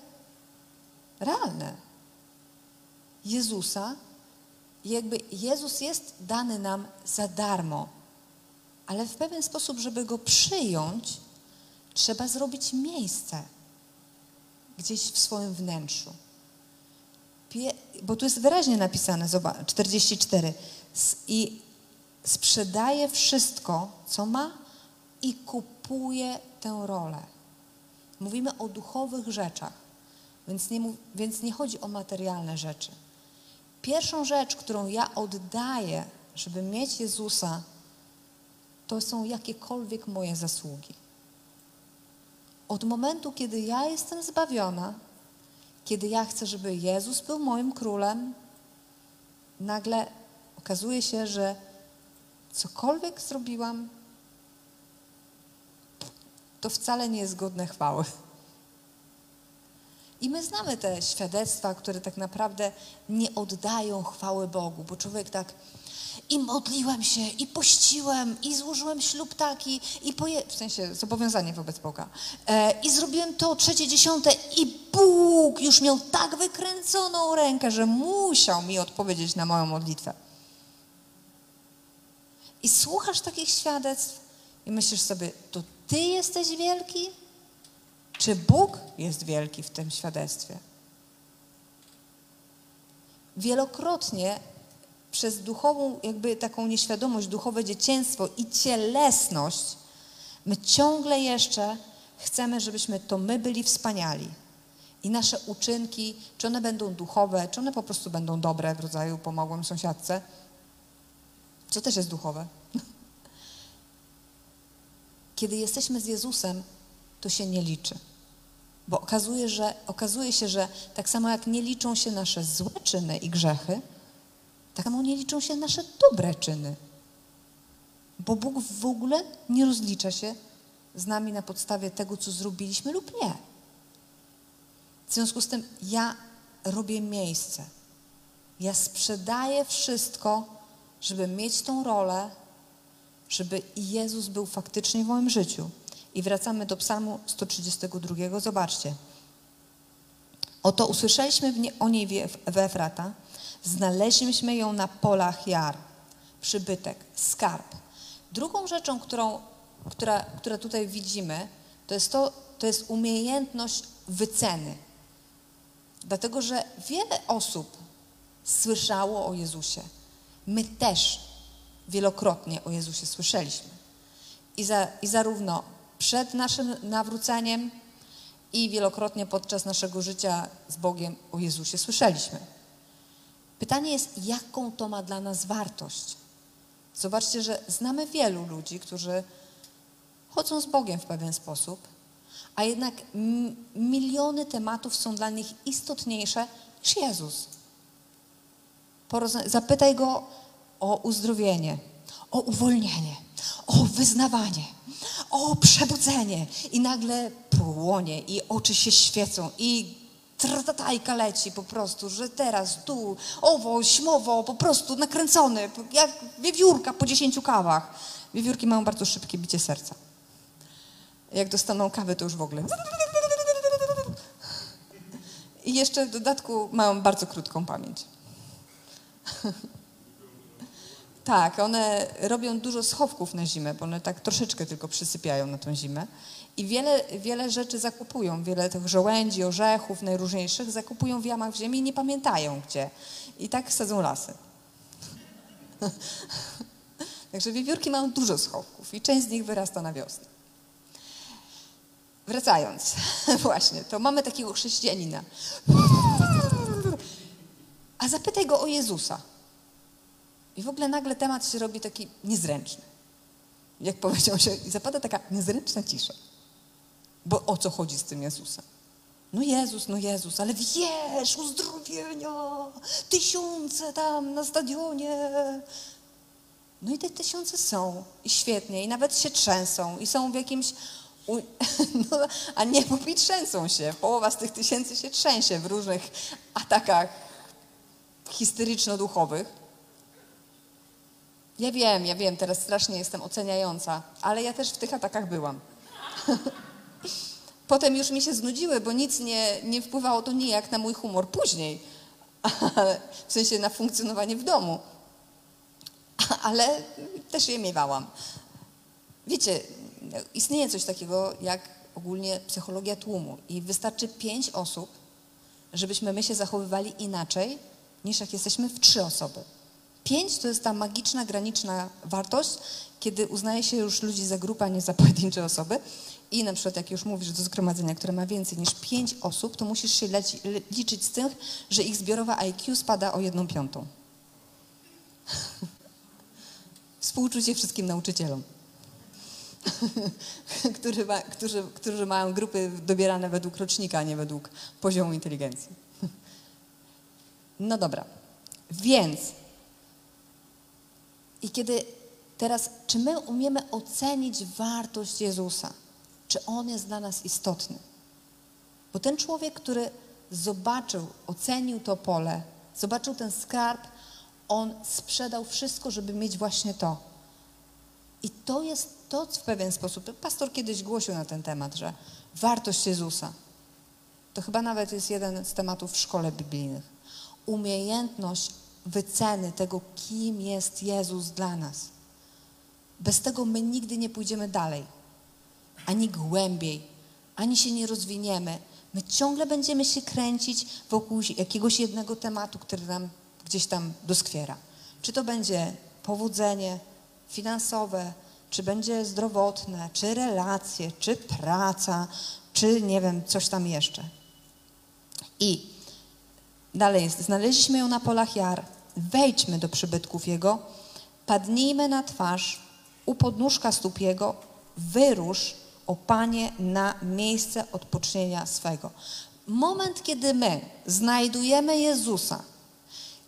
realne. Jezusa, jakby Jezus jest dany nam za darmo, ale w pewien sposób, żeby go przyjąć, trzeba zrobić miejsce gdzieś w swoim wnętrzu. Bo tu jest wyraźnie napisane, zobacz, 44. S- I sprzedaje wszystko, co ma i kupuje tę rolę. Mówimy o duchowych rzeczach, więc nie, więc nie chodzi o materialne rzeczy. Pierwszą rzecz, którą ja oddaję, żeby mieć Jezusa, to są jakiekolwiek moje zasługi. Od momentu, kiedy ja jestem zbawiona, kiedy ja chcę, żeby Jezus był moim królem, nagle okazuje się, że cokolwiek zrobiłam, to wcale nie jest godne chwały. I my znamy te świadectwa, które tak naprawdę nie oddają chwały Bogu, bo człowiek tak i modliłem się, i pościłem, i złożyłem ślub taki, i poje... w sensie zobowiązanie wobec Boga. E, I zrobiłem to trzecie, dziesiąte, i Bóg już miał tak wykręconą rękę, że musiał mi odpowiedzieć na moją modlitwę. I słuchasz takich świadectw i myślisz sobie, to ty jesteś wielki? Czy Bóg jest wielki w tym świadectwie? Wielokrotnie przez duchową, jakby taką nieświadomość, duchowe dzieciństwo i cielesność, my ciągle jeszcze chcemy, żebyśmy to my byli wspaniali. I nasze uczynki, czy one będą duchowe, czy one po prostu będą dobre w rodzaju pomogłem sąsiadce, co też jest duchowe. Kiedy jesteśmy z Jezusem, to się nie liczy. Bo okazuje, że, okazuje się, że tak samo jak nie liczą się nasze złe czyny i grzechy, tak samo nie liczą się nasze dobre czyny. Bo Bóg w ogóle nie rozlicza się z nami na podstawie tego, co zrobiliśmy lub nie. W związku z tym ja robię miejsce. Ja sprzedaję wszystko, żeby mieć tą rolę, żeby Jezus był faktycznie w moim życiu. I wracamy do Psalmu 132. Zobaczcie. Oto usłyszeliśmy o niej w Efrata, znaleźliśmy ją na polach jar, przybytek, skarb. Drugą rzeczą, którą, która, która tutaj widzimy, to jest, to, to jest umiejętność wyceny. Dlatego, że wiele osób słyszało o Jezusie. My też wielokrotnie o Jezusie słyszeliśmy. I, za, I zarówno przed naszym nawróceniem i wielokrotnie podczas naszego życia z Bogiem o Jezusie słyszeliśmy. Pytanie jest, jaką to ma dla nas wartość? Zobaczcie, że znamy wielu ludzi, którzy chodzą z Bogiem w pewien sposób, a jednak miliony tematów są dla nich istotniejsze niż Jezus. Zapytaj go o uzdrowienie, o uwolnienie, o wyznawanie, o przebudzenie. I nagle płonie, i oczy się świecą, i tratatajka leci po prostu, że teraz tu, owo, śmowo, po prostu nakręcony, jak wiewiórka po dziesięciu kawach. Wiewiórki mają bardzo szybkie bicie serca. Jak dostaną kawę, to już w ogóle. I jeszcze w dodatku mają bardzo krótką pamięć. Tak, one robią dużo schowków na zimę, bo one tak troszeczkę tylko przysypiają na tą zimę. I wiele, wiele rzeczy zakupują, wiele tych żołędzi, orzechów najróżniejszych zakupują w jamach w ziemi i nie pamiętają gdzie. I tak sadzą lasy. Także wiewiórki mają dużo schowków i część z nich wyrasta na wiosnę. Wracając, właśnie, to mamy takiego chrześcijanina. A zapytaj go o Jezusa. I w ogóle nagle temat się robi taki niezręczny. Jak powiedział się, i zapada taka niezręczna cisza. Bo o co chodzi z tym Jezusem? No Jezus, no Jezus, ale wiesz, uzdrowienia, tysiące tam na stadionie. No i te tysiące są i świetnie, i nawet się trzęsą, i są w jakimś. U... No, a nie, bo i trzęsą się. Połowa z tych tysięcy się trzęsie w różnych atakach histeryczno-duchowych. Ja wiem, ja wiem, teraz strasznie jestem oceniająca, ale ja też w tych atakach byłam. Potem już mi się znudziły, bo nic nie, nie wpływało to nijak na mój humor później, w sensie na funkcjonowanie w domu. Ale też je miewałam. Wiecie, istnieje coś takiego jak ogólnie psychologia tłumu i wystarczy pięć osób, żebyśmy my się zachowywali inaczej, niż jak jesteśmy w trzy osoby. Pięć to jest ta magiczna, graniczna wartość, kiedy uznaje się już ludzi za grupę, a nie za pojedyncze osoby. I na przykład jak już mówisz do zgromadzenia, które ma więcej niż pięć osób, to musisz się leci, liczyć z tym, że ich zbiorowa IQ spada o jedną piątą. Współczucie wszystkim nauczycielom, którzy, ma, którzy, którzy mają grupy dobierane według rocznika, a nie według poziomu inteligencji. No dobra, więc i kiedy teraz, czy my umiemy ocenić wartość Jezusa? Czy On jest dla nas istotny? Bo ten człowiek, który zobaczył, ocenił to pole, zobaczył ten skarb, on sprzedał wszystko, żeby mieć właśnie to. I to jest to w pewien sposób. Pastor kiedyś głosił na ten temat, że wartość Jezusa. To chyba nawet jest jeden z tematów w szkole biblijnych. Umiejętność wyceny tego, kim jest Jezus dla nas. Bez tego my nigdy nie pójdziemy dalej, ani głębiej, ani się nie rozwiniemy. My ciągle będziemy się kręcić wokół jakiegoś jednego tematu, który nam gdzieś tam doskwiera. Czy to będzie powodzenie finansowe, czy będzie zdrowotne, czy relacje, czy praca, czy nie wiem, coś tam jeszcze. I dalej jest, znaleźliśmy ją na polach jar, wejdźmy do przybytków Jego, padnijmy na twarz, u podnóżka stóp Jego, wyrusz, o Panie, na miejsce odpocznienia swego. Moment, kiedy my znajdujemy Jezusa,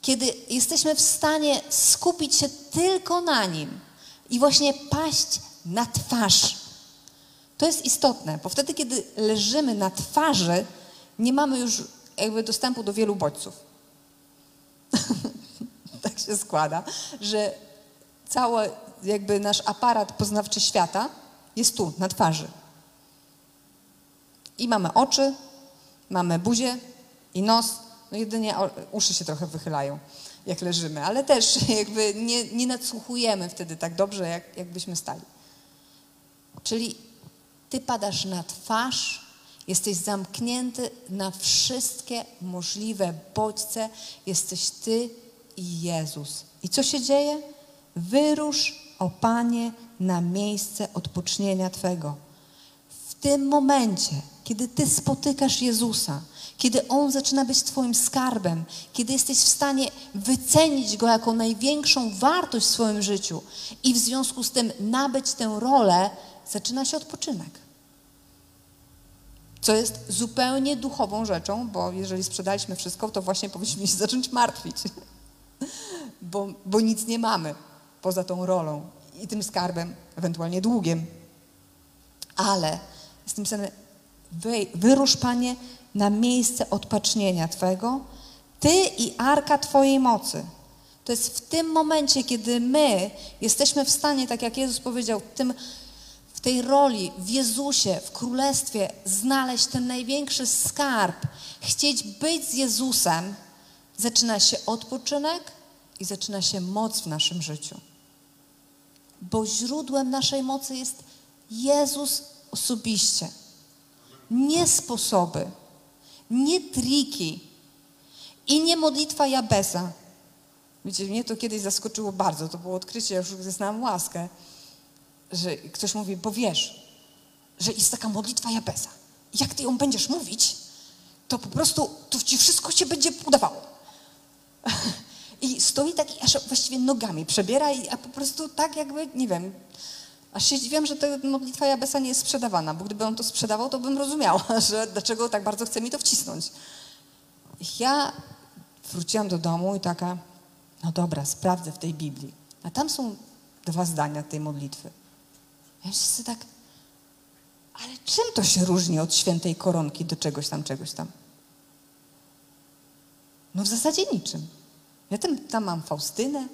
kiedy jesteśmy w stanie skupić się tylko na Nim i właśnie paść na twarz, to jest istotne, bo wtedy, kiedy leżymy na twarzy, nie mamy już jakby dostępu do wielu bodźców. tak się składa, że cały jakby nasz aparat poznawczy świata jest tu, na twarzy. I mamy oczy, mamy buzię i nos, no jedynie uszy się trochę wychylają, jak leżymy, ale też jakby nie, nie nadsłuchujemy wtedy tak dobrze, jak, jakbyśmy stali. Czyli ty padasz na twarz, jesteś zamknięty na wszystkie możliwe bodźce, jesteś ty i Jezus. I co się dzieje? Wyrusz, o Panie, na miejsce odpocznienia Twego. W tym momencie, kiedy Ty spotykasz Jezusa, kiedy On zaczyna być Twoim skarbem, kiedy jesteś w stanie wycenić Go jako największą wartość w swoim życiu i w związku z tym nabyć tę rolę, zaczyna się odpoczynek. Co jest zupełnie duchową rzeczą, bo jeżeli sprzedaliśmy wszystko, to właśnie powinniśmy się zacząć martwić, bo, bo nic nie mamy poza tą rolą i tym skarbem, ewentualnie długiem. Ale z tym samym wy, wyrusz, Panie, na miejsce odpocznienia Twego, Ty i arka Twojej mocy. To jest w tym momencie, kiedy my jesteśmy w stanie, tak jak Jezus powiedział, tym, w tej roli, w Jezusie, w Królestwie, znaleźć ten największy skarb, chcieć być z Jezusem, zaczyna się odpoczynek i zaczyna się moc w naszym życiu bo źródłem naszej mocy jest Jezus osobiście. Nie sposoby, nie triki i nie modlitwa Jabesa. Wiecie, mnie to kiedyś zaskoczyło bardzo, to było odkrycie, ja już znałam łaskę, że ktoś mówi, bo wiesz, że jest taka modlitwa Jabesa. Jak ty ją będziesz mówić, to po prostu to ci wszystko się będzie udawało. I stoi taki, aż właściwie nogami przebiera, a po prostu tak jakby, nie wiem, aż się zdziwiam, że ta modlitwa Jabesa nie jest sprzedawana, bo gdyby on to sprzedawał, to bym rozumiała, że dlaczego tak bardzo chce mi to wcisnąć. Ja wróciłam do domu i taka, no dobra, sprawdzę w tej Biblii. A tam są dwa zdania tej modlitwy. Ja się tak, ale czym to się różni od świętej koronki do czegoś tam, czegoś tam? No w zasadzie niczym. Ja tam, tam mam Faustynę,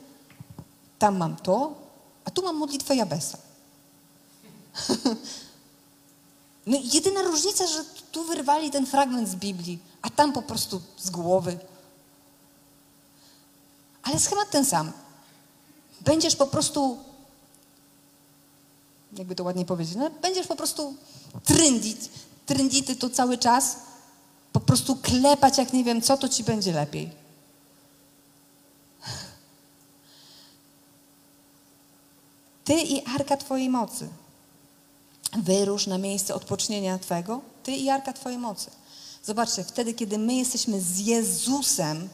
tam mam to, a tu mam modlitwę Jabesa. No jedyna różnica, że tu wyrwali ten fragment z Biblii, a tam po prostu z głowy. Ale schemat ten sam. Będziesz po prostu, jakby to ładnie powiedzieć, no, będziesz po prostu tryndić, tryndity to cały czas, po prostu klepać jak nie wiem co, to ci będzie lepiej. Ty i arka Twojej mocy. Wyrusz na miejsce odpocznienia Twego, Ty i arka Twojej mocy. Zobaczcie, wtedy, kiedy my jesteśmy z Jezusem,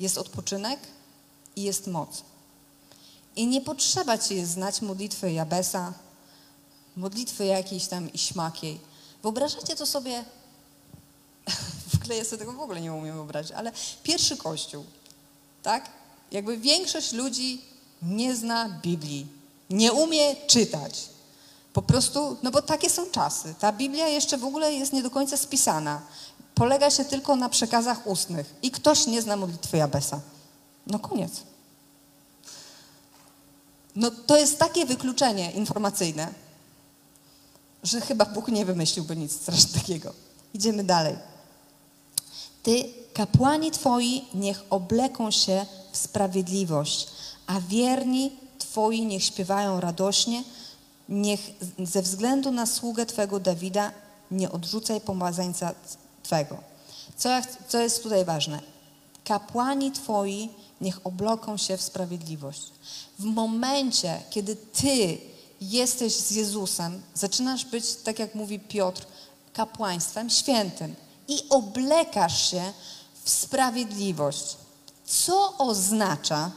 jest odpoczynek i jest moc. I nie potrzeba Ci znać modlitwy Jabesa, modlitwy jakiejś tam i śmakiej. Wyobrażacie to sobie, w ja sobie tego w ogóle nie umiem wyobrazić, ale pierwszy kościół, tak? Jakby większość ludzi nie zna Biblii, nie umie czytać. Po prostu, no bo takie są czasy. Ta Biblia jeszcze w ogóle jest nie do końca spisana. polega się tylko na przekazach ustnych i ktoś nie zna modlitwy Jabesa. No koniec. No to jest takie wykluczenie informacyjne, że chyba Bóg nie wymyśliłby nic strasznie takiego. Idziemy dalej. Ty, kapłani Twoi, niech obleką się w sprawiedliwość, a wierni Twoi niech śpiewają radośnie, niech ze względu na sługę Twego Dawida nie odrzucaj pomazańca Twego. Co, ja, co jest tutaj ważne? Kapłani Twoi niech obloką się w sprawiedliwość. W momencie, kiedy Ty jesteś z Jezusem, zaczynasz być, tak jak mówi Piotr, kapłaństwem świętym i oblekasz się w sprawiedliwość. Co oznacza,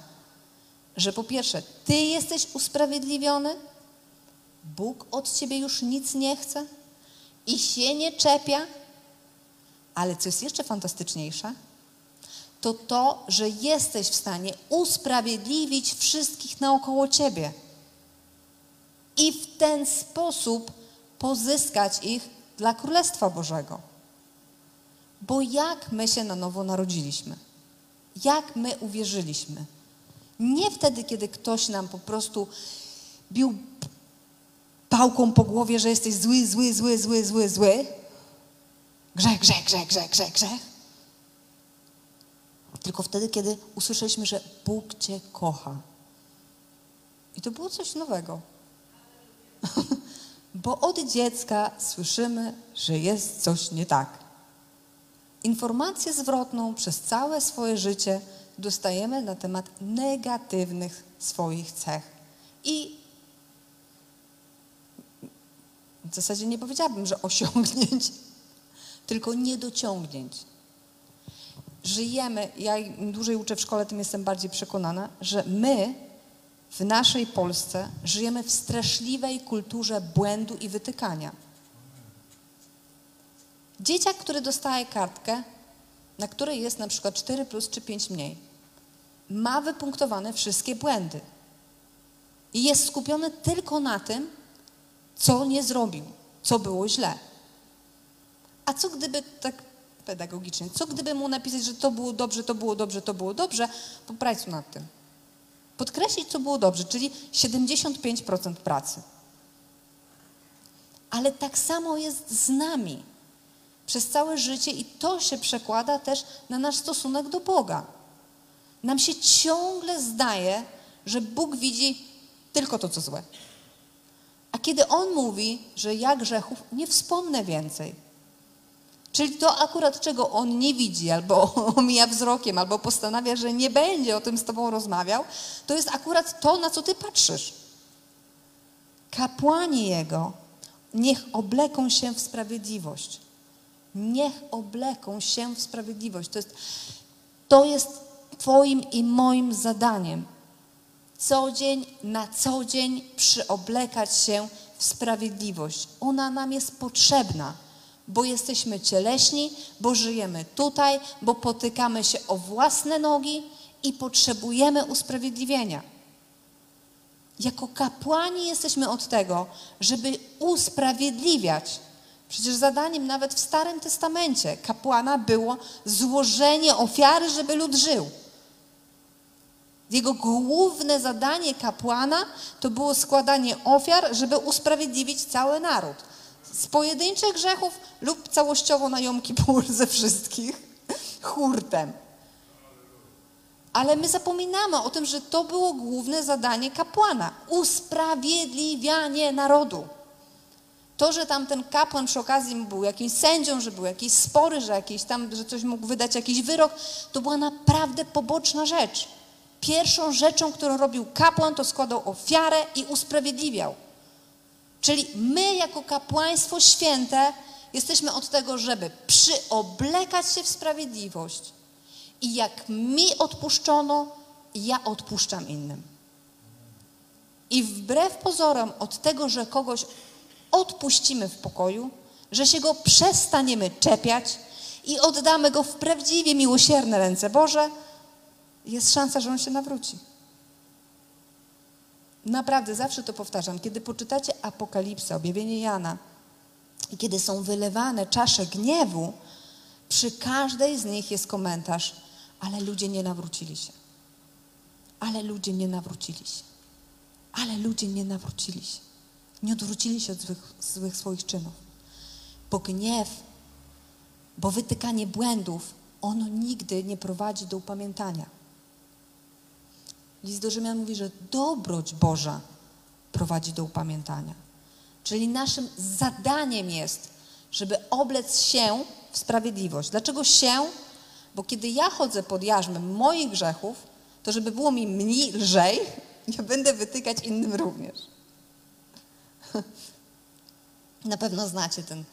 że po pierwsze, Ty jesteś usprawiedliwiony, Bóg od Ciebie już nic nie chce i się nie czepia, ale co jest jeszcze fantastyczniejsze, to to, że jesteś w stanie usprawiedliwić wszystkich naokoło Ciebie i w ten sposób pozyskać ich dla Królestwa Bożego. Bo jak my się na nowo narodziliśmy? Jak my uwierzyliśmy? Nie wtedy, kiedy ktoś nam po prostu bił pałką po głowie, że jesteś zły, zły, zły, zły, zły, zły. Grzech, grzech, grzech, grzech, grzech, grzech. Tylko wtedy, kiedy usłyszeliśmy, że Bóg Cię kocha. I to było coś nowego. Bo od dziecka słyszymy, że jest coś nie tak. Informację zwrotną przez całe swoje życie dostajemy na temat negatywnych swoich cech. I w zasadzie nie powiedziałabym, że osiągnięć, tylko niedociągnięć. Żyjemy, ja im dłużej uczę w szkole, tym jestem bardziej przekonana, że my w naszej Polsce żyjemy w straszliwej kulturze błędu i wytykania. Dzieciak, który dostaje kartkę, na której jest na przykład 4 plus czy 5 mniej, ma wypunktowane wszystkie błędy. I jest skupiony tylko na tym, co nie zrobił, co było źle. A co gdyby tak pedagogicznie, co gdyby mu napisać, że to było dobrze, to było dobrze, to było dobrze, popracuj nad tym. Podkreślić, co było dobrze, czyli 75% pracy. Ale tak samo jest z nami przez całe życie i to się przekłada też na nasz stosunek do Boga. Nam się ciągle zdaje, że Bóg widzi tylko to, co złe. A kiedy On mówi, że ja grzechów nie wspomnę więcej, czyli to akurat czego On nie widzi, albo omija wzrokiem, albo postanawia, że nie będzie o tym z Tobą rozmawiał, to jest akurat to, na co Ty patrzysz. Kapłani Jego niech obleką się w sprawiedliwość. Niech obleką się w sprawiedliwość. To jest, to jest Twoim i moim zadaniem. Co dzień, na co dzień przyoblekać się w sprawiedliwość. Ona nam jest potrzebna, bo jesteśmy cieleśni, bo żyjemy tutaj, bo potykamy się o własne nogi i potrzebujemy usprawiedliwienia. Jako kapłani jesteśmy od tego, żeby usprawiedliwiać. Przecież zadaniem nawet w Starym Testamencie kapłana było złożenie ofiary, żeby lud żył. Jego główne zadanie kapłana to było składanie ofiar, żeby usprawiedliwić cały naród. Z pojedynczych grzechów lub całościowo na Jom Kippur ze wszystkich, hurtem. Ale my zapominamy o tym, że to było główne zadanie kapłana usprawiedliwianie narodu. To, że tam ten kapłan przy okazji był jakimś sędzią, że był jakieś spory, że, jakieś tam, że coś mógł wydać jakiś wyrok, to była naprawdę poboczna rzecz. Pierwszą rzeczą, którą robił kapłan, to składał ofiarę i usprawiedliwiał. Czyli my, jako kapłaństwo święte, jesteśmy od tego, żeby przyoblekać się w sprawiedliwość. I jak mi odpuszczono, ja odpuszczam innym. I wbrew pozorom, od tego, że kogoś odpuścimy w pokoju, że się go przestaniemy czepiać i oddamy go w prawdziwie miłosierne ręce Boże, jest szansa, że on się nawróci. Naprawdę, zawsze to powtarzam. Kiedy poczytacie Apokalipsę, objawienie Jana i kiedy są wylewane czasze gniewu, przy każdej z nich jest komentarz, ale ludzie nie nawrócili się. Ale ludzie nie nawrócili się. Ale ludzie nie nawrócili się. Nie odwrócili się od złych, złych swoich czynów. Bo gniew, bo wytykanie błędów, ono nigdy nie prowadzi do upamiętania. List do Rzymian mówi, że dobroć Boża prowadzi do upamiętania. Czyli naszym zadaniem jest, żeby oblec się w sprawiedliwość. Dlaczego się? Bo kiedy ja chodzę pod jarzmem moich grzechów, to żeby było mi mniej lżej, ja będę wytykać innym również. Na pewno znacie ten,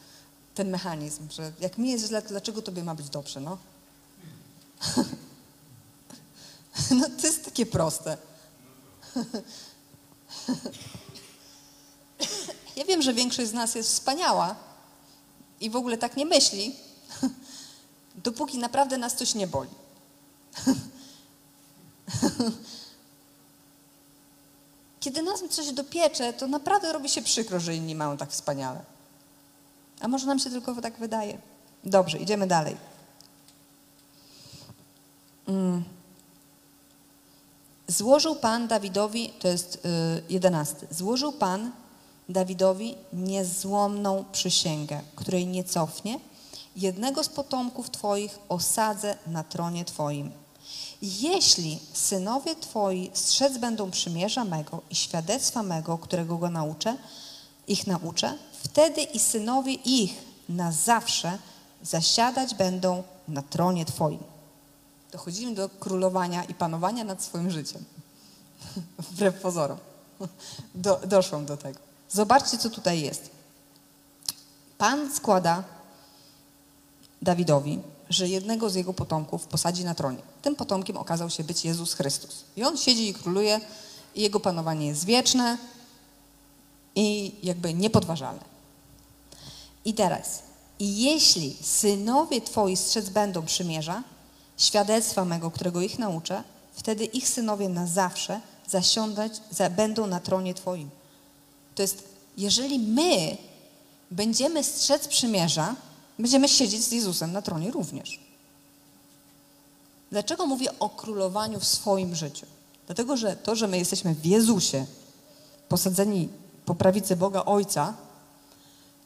ten mechanizm, że jak mi jest źle, to dlaczego tobie ma być dobrze, no? No to jest takie proste. Ja wiem, że większość z nas jest wspaniała i w ogóle tak nie myśli, dopóki naprawdę nas coś nie boli. Kiedy nas coś dopiecze, to naprawdę robi się przykro, że inni mają tak wspaniale. A może nam się tylko tak wydaje? Dobrze, idziemy dalej. Mm. Złożył Pan Dawidowi, to jest y, jedenasty, złożył Pan Dawidowi niezłomną przysięgę, której nie cofnie. Jednego z potomków Twoich osadzę na tronie Twoim. Jeśli synowie Twoi strzec będą przymierza mego i świadectwa mego, którego go nauczę, ich nauczę, wtedy i synowie ich na zawsze zasiadać będą na tronie Twoim. Dochodzimy do królowania i panowania nad swoim życiem. Wbrew pozorom. Do, doszłam do tego. Zobaczcie, co tutaj jest. Pan składa Dawidowi, że jednego z jego potomków posadzi na tronie. Tym potomkiem okazał się być Jezus Chrystus. I on siedzi i króluje, i jego panowanie jest wieczne i jakby niepodważalne. I teraz, jeśli synowie twoi strzec będą przymierza, świadectwa mego, którego ich nauczę, wtedy ich synowie na zawsze zasiądać, za, będą na tronie twoim. To jest, jeżeli my będziemy strzec przymierza, będziemy siedzieć z Jezusem na tronie również. Dlaczego mówię o królowaniu w swoim życiu? Dlatego, że to, że my jesteśmy w Jezusie, posadzeni po prawicy Boga Ojca,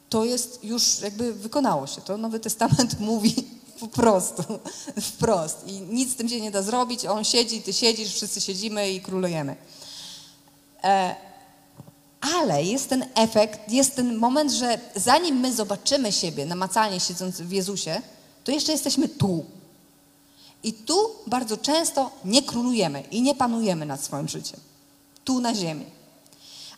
to jest już jakby wykonało się. To Nowy Testament mówi po prostu, wprost. I nic z tym się nie da zrobić. On siedzi, ty siedzisz, wszyscy siedzimy i królujemy. E, ale jest ten efekt, jest ten moment, że zanim my zobaczymy siebie namacalnie siedząc w Jezusie, to jeszcze jesteśmy tu. I tu bardzo często nie królujemy i nie panujemy nad swoim życiem. Tu na ziemi.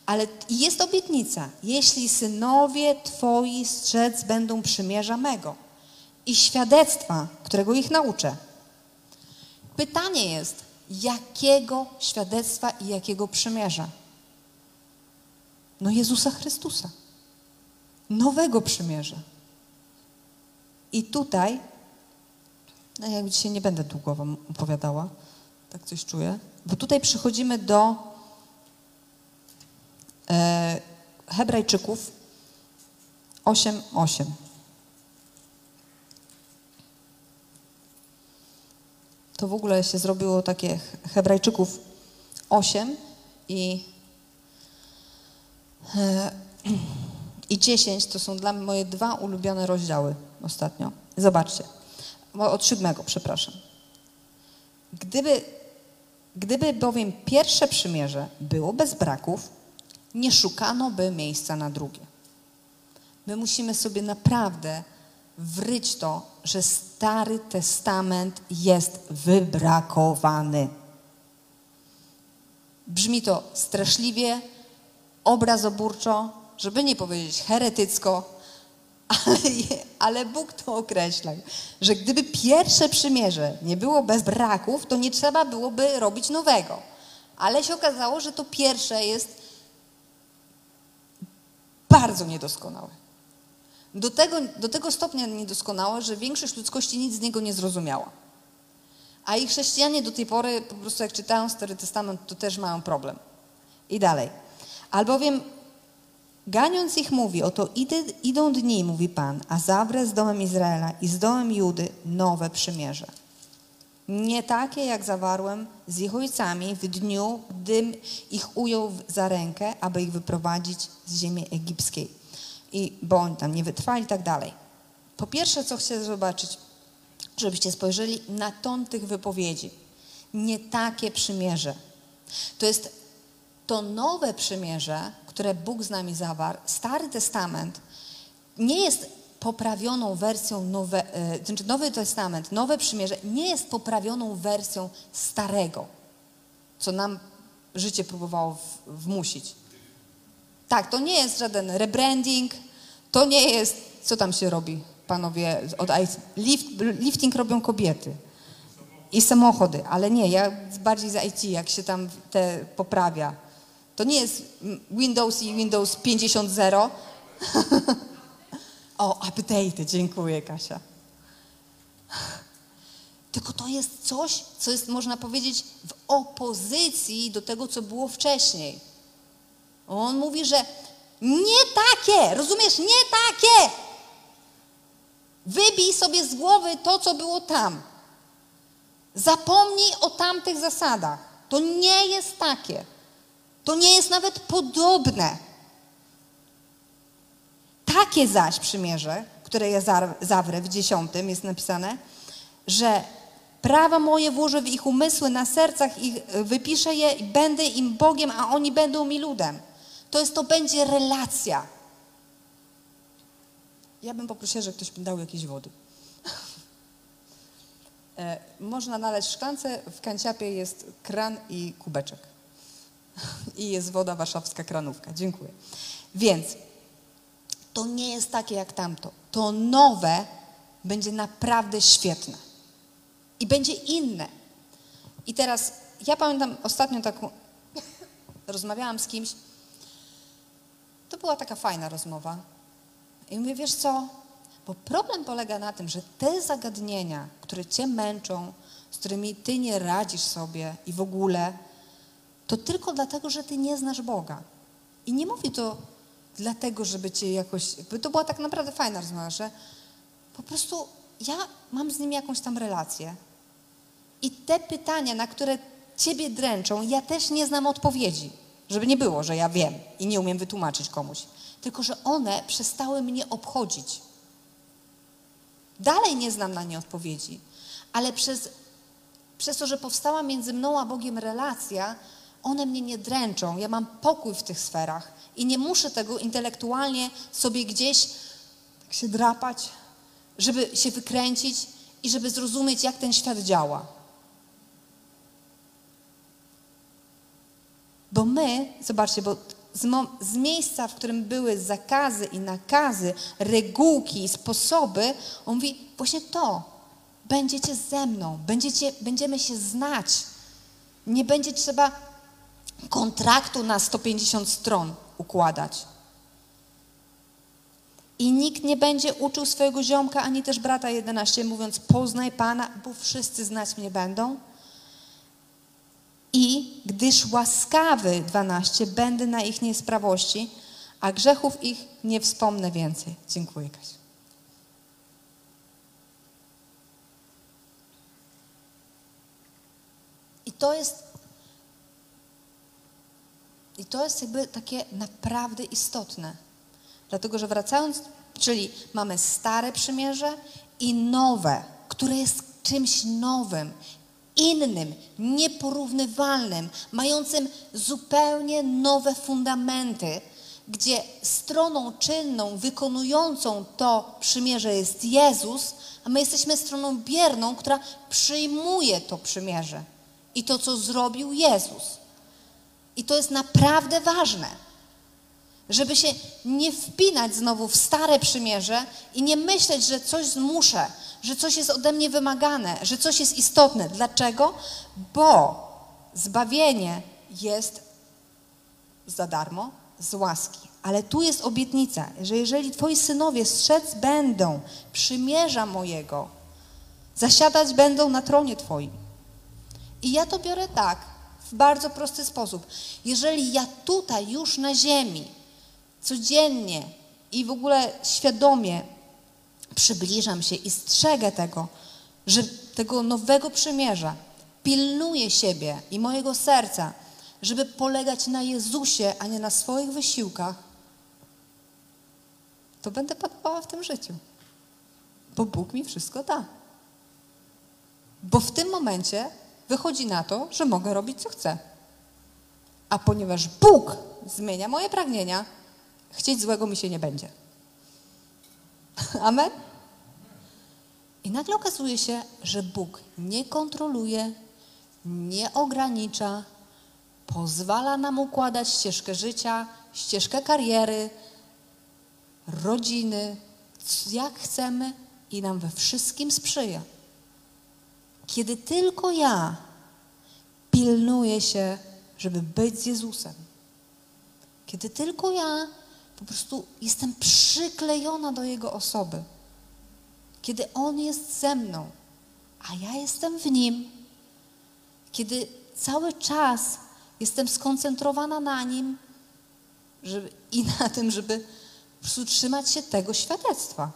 Ale jest obietnica, jeśli synowie Twoi strzec będą przymierza mego i świadectwa, którego ich nauczę. Pytanie jest, jakiego świadectwa i jakiego przymierza? No Jezusa Chrystusa. Nowego przymierza. I tutaj, no ja dzisiaj nie będę długo wam opowiadała, tak coś czuję, bo tutaj przychodzimy do e, Hebrajczyków 8:8. To w ogóle się zrobiło takie Hebrajczyków 8 i E, i 10 to są dla mnie moje dwa ulubione rozdziały ostatnio. Zobaczcie. Od siódmego, przepraszam. Gdyby, gdyby bowiem pierwsze przymierze było bez braków, nie szukano by miejsca na drugie. My musimy sobie naprawdę wryć to, że Stary Testament jest wybrakowany. Brzmi to straszliwie, obrazoburczo, żeby nie powiedzieć heretycko, ale, ale Bóg to określa, że gdyby pierwsze przymierze nie było bez braków, to nie trzeba byłoby robić nowego. Ale się okazało, że to pierwsze jest bardzo niedoskonałe. Do tego, do tego stopnia niedoskonałe, że większość ludzkości nic z niego nie zrozumiała. A i chrześcijanie do tej pory, po prostu jak czytają Stary Testament, to też mają problem. I dalej. Albowiem Ganiąc ich mówi, oto idą dni, mówi Pan, a zawrę z domem Izraela i z domem Judy nowe przymierze. Nie takie, jak zawarłem z ich ojcami w dniu, gdym ich ujął za rękę, aby ich wyprowadzić z ziemi egipskiej. I bo oni tam nie wytrwali i tak dalej. Po pierwsze, co chcę zobaczyć, żebyście spojrzeli na ton tych wypowiedzi. Nie takie przymierze. To jest to nowe przymierze, które Bóg z nami zawarł, Stary Testament, nie jest poprawioną wersją, nowe, e, znaczy Nowy Testament, Nowe Przymierze nie jest poprawioną wersją starego, co nam życie próbowało wmusić. Tak, to nie jest żaden rebranding, to nie jest, co tam się robi, panowie, od IT, lift, lifting robią kobiety i samochody, ale nie, ja bardziej z IT, jak się tam te poprawia. To nie jest Windows i Windows 50.0. o, update, dziękuję Kasia. Tylko to jest coś, co jest, można powiedzieć, w opozycji do tego, co było wcześniej. On mówi, że nie takie, rozumiesz, nie takie. Wybij sobie z głowy to, co było tam. Zapomnij o tamtych zasadach. To nie jest takie. To nie jest nawet podobne. Takie zaś przymierze, które ja za- zawrę w dziesiątym, jest napisane, że prawa moje włożę w ich umysły, na sercach ich y, wypiszę je i będę im Bogiem, a oni będą mi ludem. To jest, to będzie relacja. Ja bym poprosiła, że ktoś mi dał jakieś wody. E, Można nalać w szklance, w kanciapie jest kran i kubeczek. I jest woda warszawska kranówka. Dziękuję. Więc to nie jest takie jak tamto. To nowe będzie naprawdę świetne. I będzie inne. I teraz ja pamiętam ostatnio taką, rozmawiałam z kimś, była taka fajna rozmowa. I mówię, wiesz co? Bo problem polega na tym, że te zagadnienia, które cię męczą, z którymi ty nie radzisz sobie i w ogóle, to tylko dlatego, że ty nie znasz Boga. I nie mówi to dlatego, żeby cię jakoś. To była tak naprawdę fajna rozmowa, że po prostu ja mam z nim jakąś tam relację. I te pytania, na które ciebie dręczą, ja też nie znam odpowiedzi. Żeby nie było, że ja wiem i nie umiem wytłumaczyć komuś. Tylko, że one przestały mnie obchodzić. Dalej nie znam na nie odpowiedzi, ale przez, przez to, że powstała między mną a Bogiem relacja, one mnie nie dręczą. Ja mam pokój w tych sferach i nie muszę tego intelektualnie sobie gdzieś tak się drapać, żeby się wykręcić i żeby zrozumieć, jak ten świat działa. Bo my, zobaczcie, bo z, z miejsca, w którym były zakazy i nakazy, regułki, sposoby, on mówi, właśnie to, będziecie ze mną, będziecie, będziemy się znać. Nie będzie trzeba kontraktu na 150 stron układać. I nikt nie będzie uczył swojego ziomka, ani też brata 11, mówiąc, poznaj Pana, bo wszyscy znać mnie będą. I gdyż łaskawy 12 będę na ich niesprawości, a grzechów ich nie wspomnę więcej. Dziękuję, Kasiu. I to jest i to jest jakby takie naprawdę istotne. Dlatego, że wracając, czyli mamy stare przymierze i nowe, które jest czymś nowym, innym, nieporównywalnym, mającym zupełnie nowe fundamenty, gdzie stroną czynną, wykonującą to przymierze jest Jezus, a my jesteśmy stroną bierną, która przyjmuje to przymierze i to, co zrobił Jezus. I to jest naprawdę ważne, żeby się nie wpinać znowu w stare przymierze i nie myśleć, że coś zmuszę, że coś jest ode mnie wymagane, że coś jest istotne. Dlaczego? Bo zbawienie jest za darmo, z łaski. Ale tu jest obietnica, że jeżeli twoi synowie strzec będą przymierza mojego, zasiadać będą na tronie twoim. I ja to biorę tak, w bardzo prosty sposób. Jeżeli ja tutaj już na ziemi codziennie i w ogóle świadomie przybliżam się i strzegę tego, że tego nowego przymierza, pilnuję siebie i mojego serca, żeby polegać na Jezusie, a nie na swoich wysiłkach, to będę panowała w tym życiu. Bo Bóg mi wszystko da. Bo w tym momencie wychodzi na to, że mogę robić co chcę. A ponieważ Bóg zmienia moje pragnienia, chcieć złego mi się nie będzie. Amen? I nagle okazuje się, że Bóg nie kontroluje, nie ogranicza, pozwala nam układać ścieżkę życia, ścieżkę kariery, rodziny, jak chcemy i nam we wszystkim sprzyja. Kiedy tylko ja pilnuję się, żeby być z Jezusem, kiedy tylko ja po prostu jestem przyklejona do Jego osoby, kiedy On jest ze mną, a ja jestem w Nim, kiedy cały czas jestem skoncentrowana na Nim żeby, i na tym, żeby po prostu trzymać się tego świadectwa.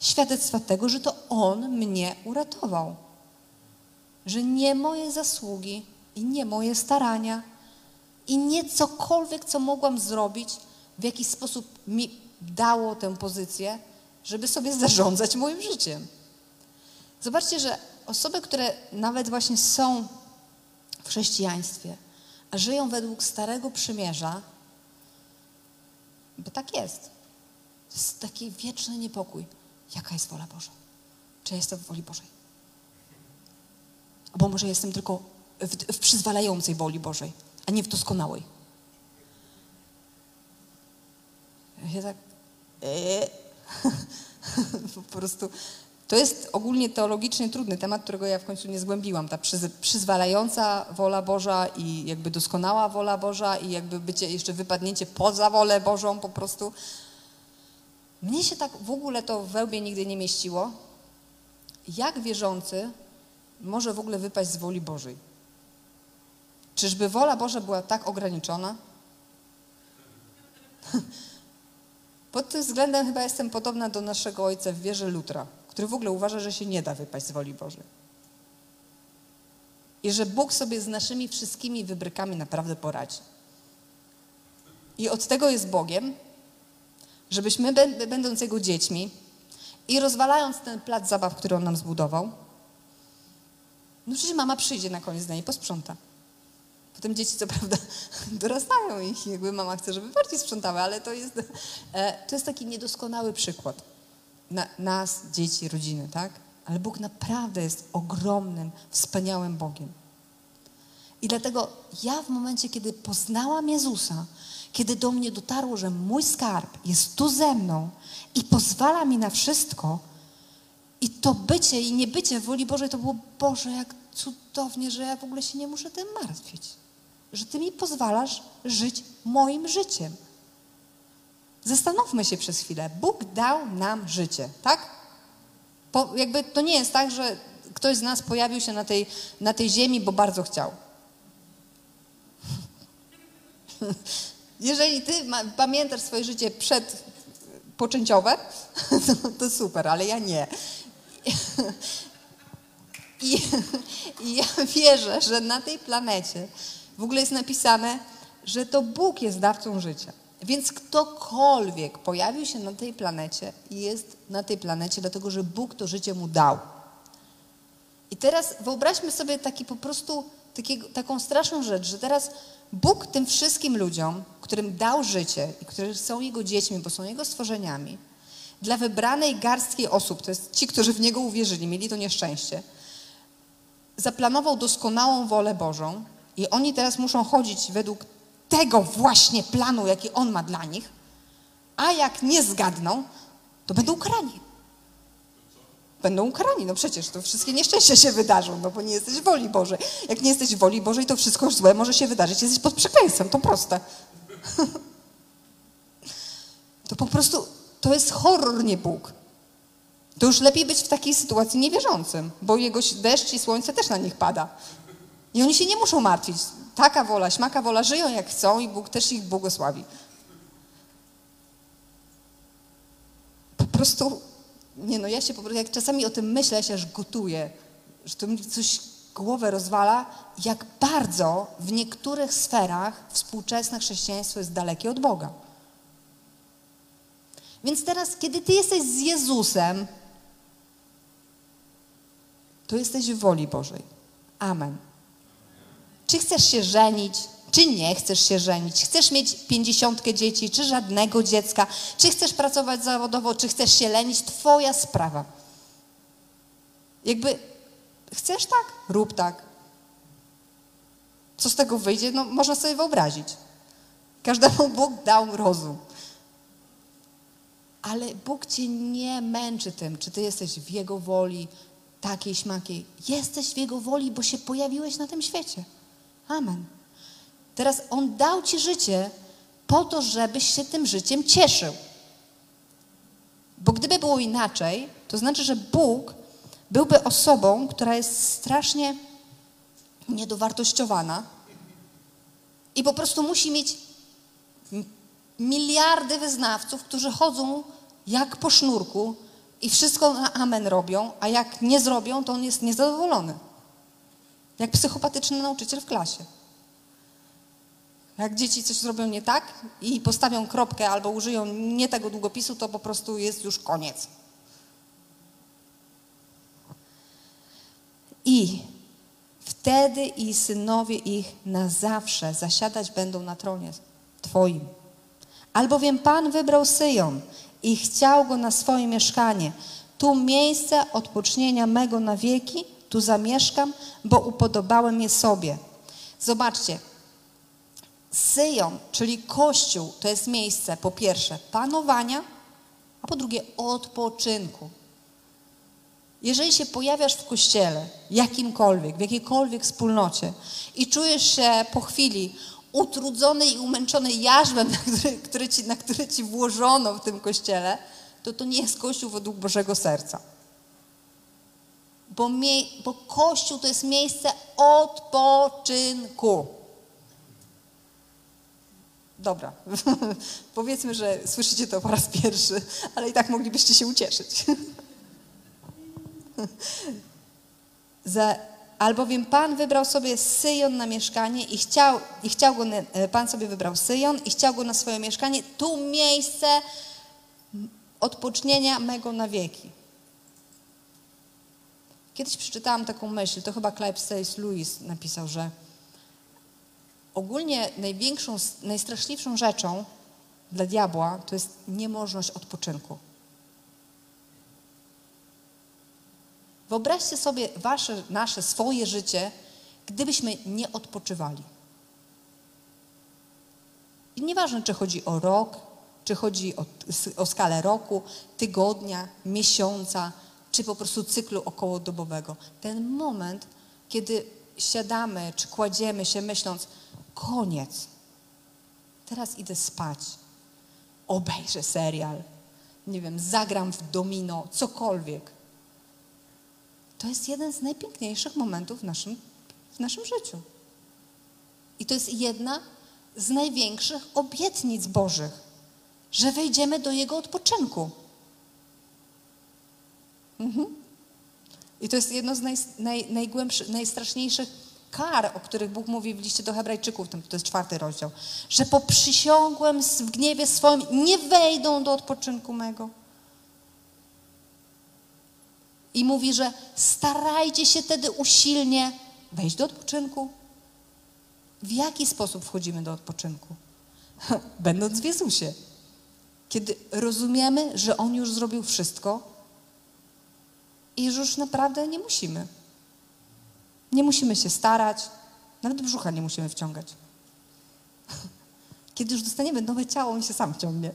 Świadectwa tego, że to On mnie uratował. Że nie moje zasługi i nie moje starania i nie cokolwiek, co mogłam zrobić, w jakiś sposób mi dało tę pozycję, żeby sobie zarządzać moim życiem. Zobaczcie, że osoby, które nawet właśnie są w chrześcijaństwie, a żyją według Starego Przymierza, bo tak jest. To jest taki wieczny niepokój. Jaka jest wola Boża? Czy ja jestem w woli Bożej? Albo może jestem tylko w, w przyzwalającej woli Bożej, a nie w doskonałej. Ja tak... Eee. po prostu... To jest ogólnie teologicznie trudny temat, którego ja w końcu nie zgłębiłam. Ta przyz, przyzwalająca wola Boża i jakby doskonała wola Boża i jakby bycie jeszcze wypadnięcie poza wolę Bożą po prostu. Mnie się tak w ogóle to w wełbie nigdy nie mieściło. Jak wierzący może w ogóle wypaść z woli Bożej? Czyżby wola Boża była tak ograniczona? Pod tym względem chyba jestem podobna do naszego ojca w wierze Lutra, który w ogóle uważa, że się nie da wypaść z woli Bożej. I że Bóg sobie z naszymi wszystkimi wybrykami naprawdę poradzi. I od tego jest Bogiem, żebyśmy, bę- będąc Jego dziećmi i rozwalając ten plac zabaw, który On nam zbudował, no przecież mama przyjdzie na koniec dnia i posprząta. Potem dzieci co prawda dorastają i jakby mama chce, żeby bardziej sprzątały, ale to jest, e, to jest taki niedoskonały przykład na, nas, dzieci, rodziny, tak? Ale Bóg naprawdę jest ogromnym, wspaniałym Bogiem. I dlatego ja w momencie, kiedy poznałam Jezusa, kiedy do mnie dotarło, że mój skarb jest tu ze mną i pozwala mi na wszystko, i to bycie i niebycie woli Bożej to było, Boże, jak cudownie, że ja w ogóle się nie muszę tym martwić. Że Ty mi pozwalasz żyć moim życiem. Zastanówmy się przez chwilę. Bóg dał nam życie, tak? Po, jakby to nie jest tak, że ktoś z nas pojawił się na tej, na tej ziemi, bo bardzo chciał. Jeżeli ty ma, pamiętasz swoje życie przed poczęciowe, to, to super, ale ja nie. I, I ja wierzę, że na tej planecie w ogóle jest napisane, że to Bóg jest dawcą życia. Więc ktokolwiek pojawił się na tej planecie, jest na tej planecie, dlatego że Bóg to życie mu dał. I teraz wyobraźmy sobie taki po prostu taką straszną rzecz, że teraz Bóg tym wszystkim ludziom, którym dał życie i którzy są Jego dziećmi, bo są Jego stworzeniami, dla wybranej garstki osób, to jest ci, którzy w Niego uwierzyli, mieli to nieszczęście, zaplanował doskonałą wolę Bożą i oni teraz muszą chodzić według tego właśnie planu, jaki On ma dla nich, a jak nie zgadną, to będą ukarani. Będą ukarani, no przecież to wszystkie nieszczęścia się wydarzą, no bo nie jesteś w woli Bożej. Jak nie jesteś w woli Bożej, to wszystko złe może się wydarzyć, jesteś pod przekleństwem, to proste. To po prostu, to jest horror, nie Bóg. To już lepiej być w takiej sytuacji niewierzącym, bo jego deszcz i słońce też na nich pada. I oni się nie muszą martwić. Taka wola, śmaka wola, żyją jak chcą i Bóg też ich błogosławi. prostu, nie no, ja się po prostu, jak czasami o tym myślę, ja się aż gotuję, że to mi coś głowę rozwala, jak bardzo w niektórych sferach współczesne chrześcijaństwo jest dalekie od Boga. Więc teraz, kiedy ty jesteś z Jezusem, to jesteś w woli Bożej. Amen. Czy chcesz się żenić, czy nie chcesz się żenić? Chcesz mieć pięćdziesiątkę dzieci, czy żadnego dziecka? Czy chcesz pracować zawodowo, czy chcesz się lenić? Twoja sprawa. Jakby chcesz tak? Rób tak. Co z tego wyjdzie? No, można sobie wyobrazić. Każdemu Bóg dał rozum. Ale Bóg cię nie męczy tym, czy ty jesteś w Jego woli, takiej, śmakiej. Jesteś w Jego woli, bo się pojawiłeś na tym świecie. Amen. Teraz On dał ci życie po to, żebyś się tym życiem cieszył. Bo gdyby było inaczej, to znaczy, że Bóg byłby osobą, która jest strasznie niedowartościowana i po prostu musi mieć miliardy wyznawców, którzy chodzą jak po sznurku i wszystko na amen robią, a jak nie zrobią, to on jest niezadowolony. Jak psychopatyczny nauczyciel w klasie. Jak dzieci coś zrobią nie tak i postawią kropkę albo użyją nie tego długopisu, to po prostu jest już koniec. I wtedy i synowie ich na zawsze zasiadać będą na tronie Twoim. Albowiem Pan wybrał Syjon i chciał go na swoje mieszkanie. Tu miejsce odpocznienia mego na wieki, tu zamieszkam, bo upodobałem je sobie. Zobaczcie, Syjon, czyli Kościół, to jest miejsce po pierwsze panowania, a po drugie odpoczynku. Jeżeli się pojawiasz w kościele, jakimkolwiek, w jakiejkolwiek wspólnocie i czujesz się po chwili utrudzony i umęczony jarzmem, na który, który ci, na który ci włożono w tym kościele, to to nie jest Kościół według Bożego Serca. Bo, mie, bo Kościół to jest miejsce odpoczynku. Dobra, powiedzmy, że słyszycie to po raz pierwszy, ale i tak moglibyście się ucieszyć. Za, albowiem Pan wybrał sobie Syjon na mieszkanie i chciał, i chciał go, e, Pan sobie wybrał Syjon i chciał go na swoje mieszkanie, tu miejsce odpocznienia mego na wieki. Kiedyś przeczytałam taką myśl, to chyba Clive Stace Lewis napisał, że ogólnie największą, najstraszliwszą rzeczą dla diabła to jest niemożność odpoczynku. Wyobraźcie sobie wasze, nasze, swoje życie, gdybyśmy nie odpoczywali. I nieważne, czy chodzi o rok, czy chodzi o, o skalę roku, tygodnia, miesiąca, czy po prostu cyklu okołodobowego. Ten moment, kiedy siadamy, czy kładziemy się myśląc, koniec, teraz idę spać, obejrzę serial, nie wiem, zagram w domino, cokolwiek. To jest jeden z najpiękniejszych momentów w naszym, w naszym życiu. I to jest jedna z największych obietnic Bożych, że wejdziemy do Jego odpoczynku. Mhm. I to jest jedno z naj, naj, najgłębszych, najstraszniejszych kar, o których Bóg mówi w liście do Hebrajczyków, to jest czwarty rozdział, że poprzysiągłem w gniewie swoim, nie wejdą do odpoczynku mego. I mówi, że starajcie się wtedy usilnie wejść do odpoczynku. W jaki sposób wchodzimy do odpoczynku? Będąc w Jezusie. Kiedy rozumiemy, że On już zrobił wszystko i już naprawdę nie musimy. Nie musimy się starać, nawet brzucha nie musimy wciągać. Kiedy już dostaniemy nowe ciało, on się sam ciągnie.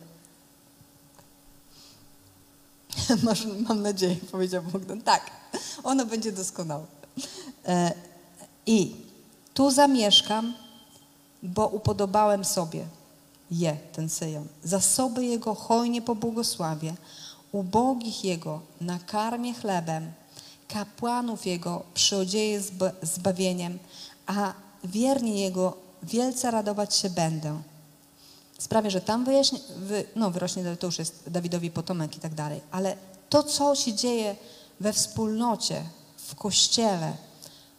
Masz, mam nadzieję, powiedział Bogdan. Tak, ono będzie doskonałe. E, I tu zamieszkam, bo upodobałem sobie je, ten Syjon. Zasoby jego hojnie pobłogosławię, ubogich jego nakarmię chlebem, kapłanów jego przyodzieję zba- zbawieniem, a wierni jego wielce radować się będę. sprawia, że tam wyjaśnie, wy, no, wyrośnie, to już jest Dawidowi potomek i tak dalej, ale to, co się dzieje we wspólnocie, w Kościele,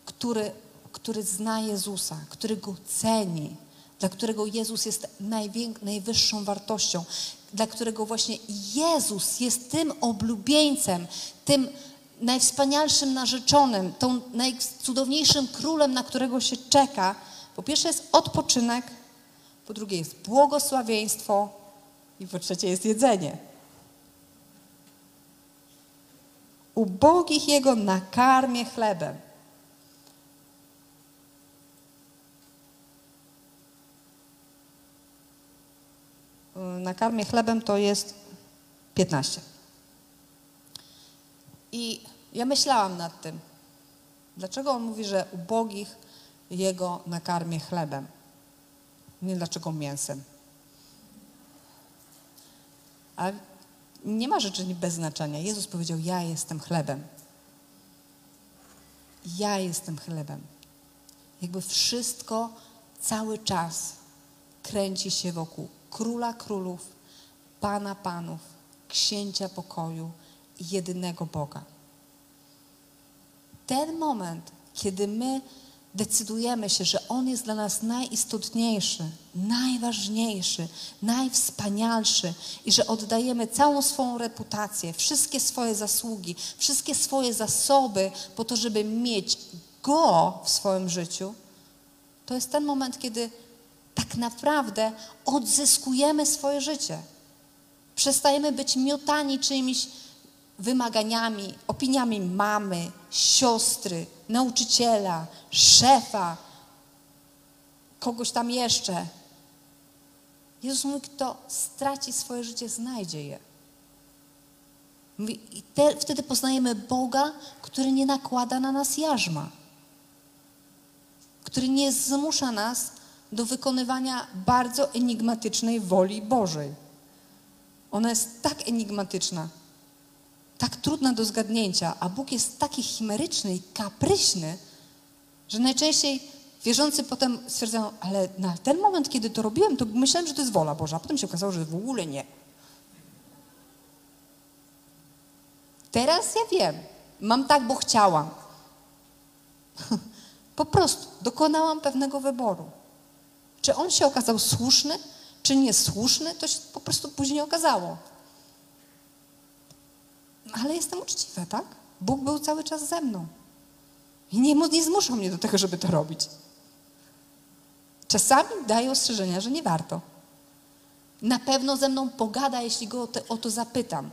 który, który zna Jezusa, który Go ceni, dla którego Jezus jest najwyższą wartością, dla którego właśnie Jezus jest tym oblubieńcem, tym najwspanialszym narzeczonym, tą najcudowniejszym królem, na którego się czeka. Po pierwsze jest odpoczynek, po drugie jest błogosławieństwo i po trzecie jest jedzenie. Ubogich Jego nakarmię chlebem. Nakarmię chlebem to jest 15. I ja myślałam nad tym, dlaczego on mówi, że ubogich Jego nakarmię chlebem. Nie dlaczego mięsem. Ale nie ma rzeczy bez znaczenia. Jezus powiedział: Ja jestem chlebem. Ja jestem chlebem. Jakby wszystko cały czas kręci się wokół króla królów, pana panów, księcia pokoju jedynego Boga. Ten moment, kiedy my decydujemy się, że On jest dla nas najistotniejszy, najważniejszy, najwspanialszy i że oddajemy całą swoją reputację, wszystkie swoje zasługi, wszystkie swoje zasoby po to, żeby mieć Go w swoim życiu, to jest ten moment, kiedy tak naprawdę odzyskujemy swoje życie. Przestajemy być miotani czyimiś wymaganiami, opiniami mamy, siostry, nauczyciela, szefa, kogoś tam jeszcze. Jezus mówi, kto straci swoje życie, znajdzie je. Mówi, I te, wtedy poznajemy Boga, który nie nakłada na nas jarzma, który nie zmusza nas do wykonywania bardzo enigmatycznej woli Bożej. Ona jest tak enigmatyczna, tak trudna do zgadnięcia, a Bóg jest taki chimeryczny i kapryśny, że najczęściej wierzący potem stwierdzają, ale na ten moment, kiedy to robiłem, to myślałem, że to jest wola Boża, a potem się okazało, że w ogóle nie. Teraz ja wiem, mam tak, bo chciałam. Po prostu dokonałam pewnego wyboru. Czy on się okazał słuszny, czy niesłuszny, to się po prostu później okazało. Ale jestem uczciwa, tak? Bóg był cały czas ze mną. I nie, nie zmuszał mnie do tego, żeby to robić. Czasami daje ostrzeżenia, że nie warto. Na pewno ze mną pogada, jeśli go o, o to zapytam.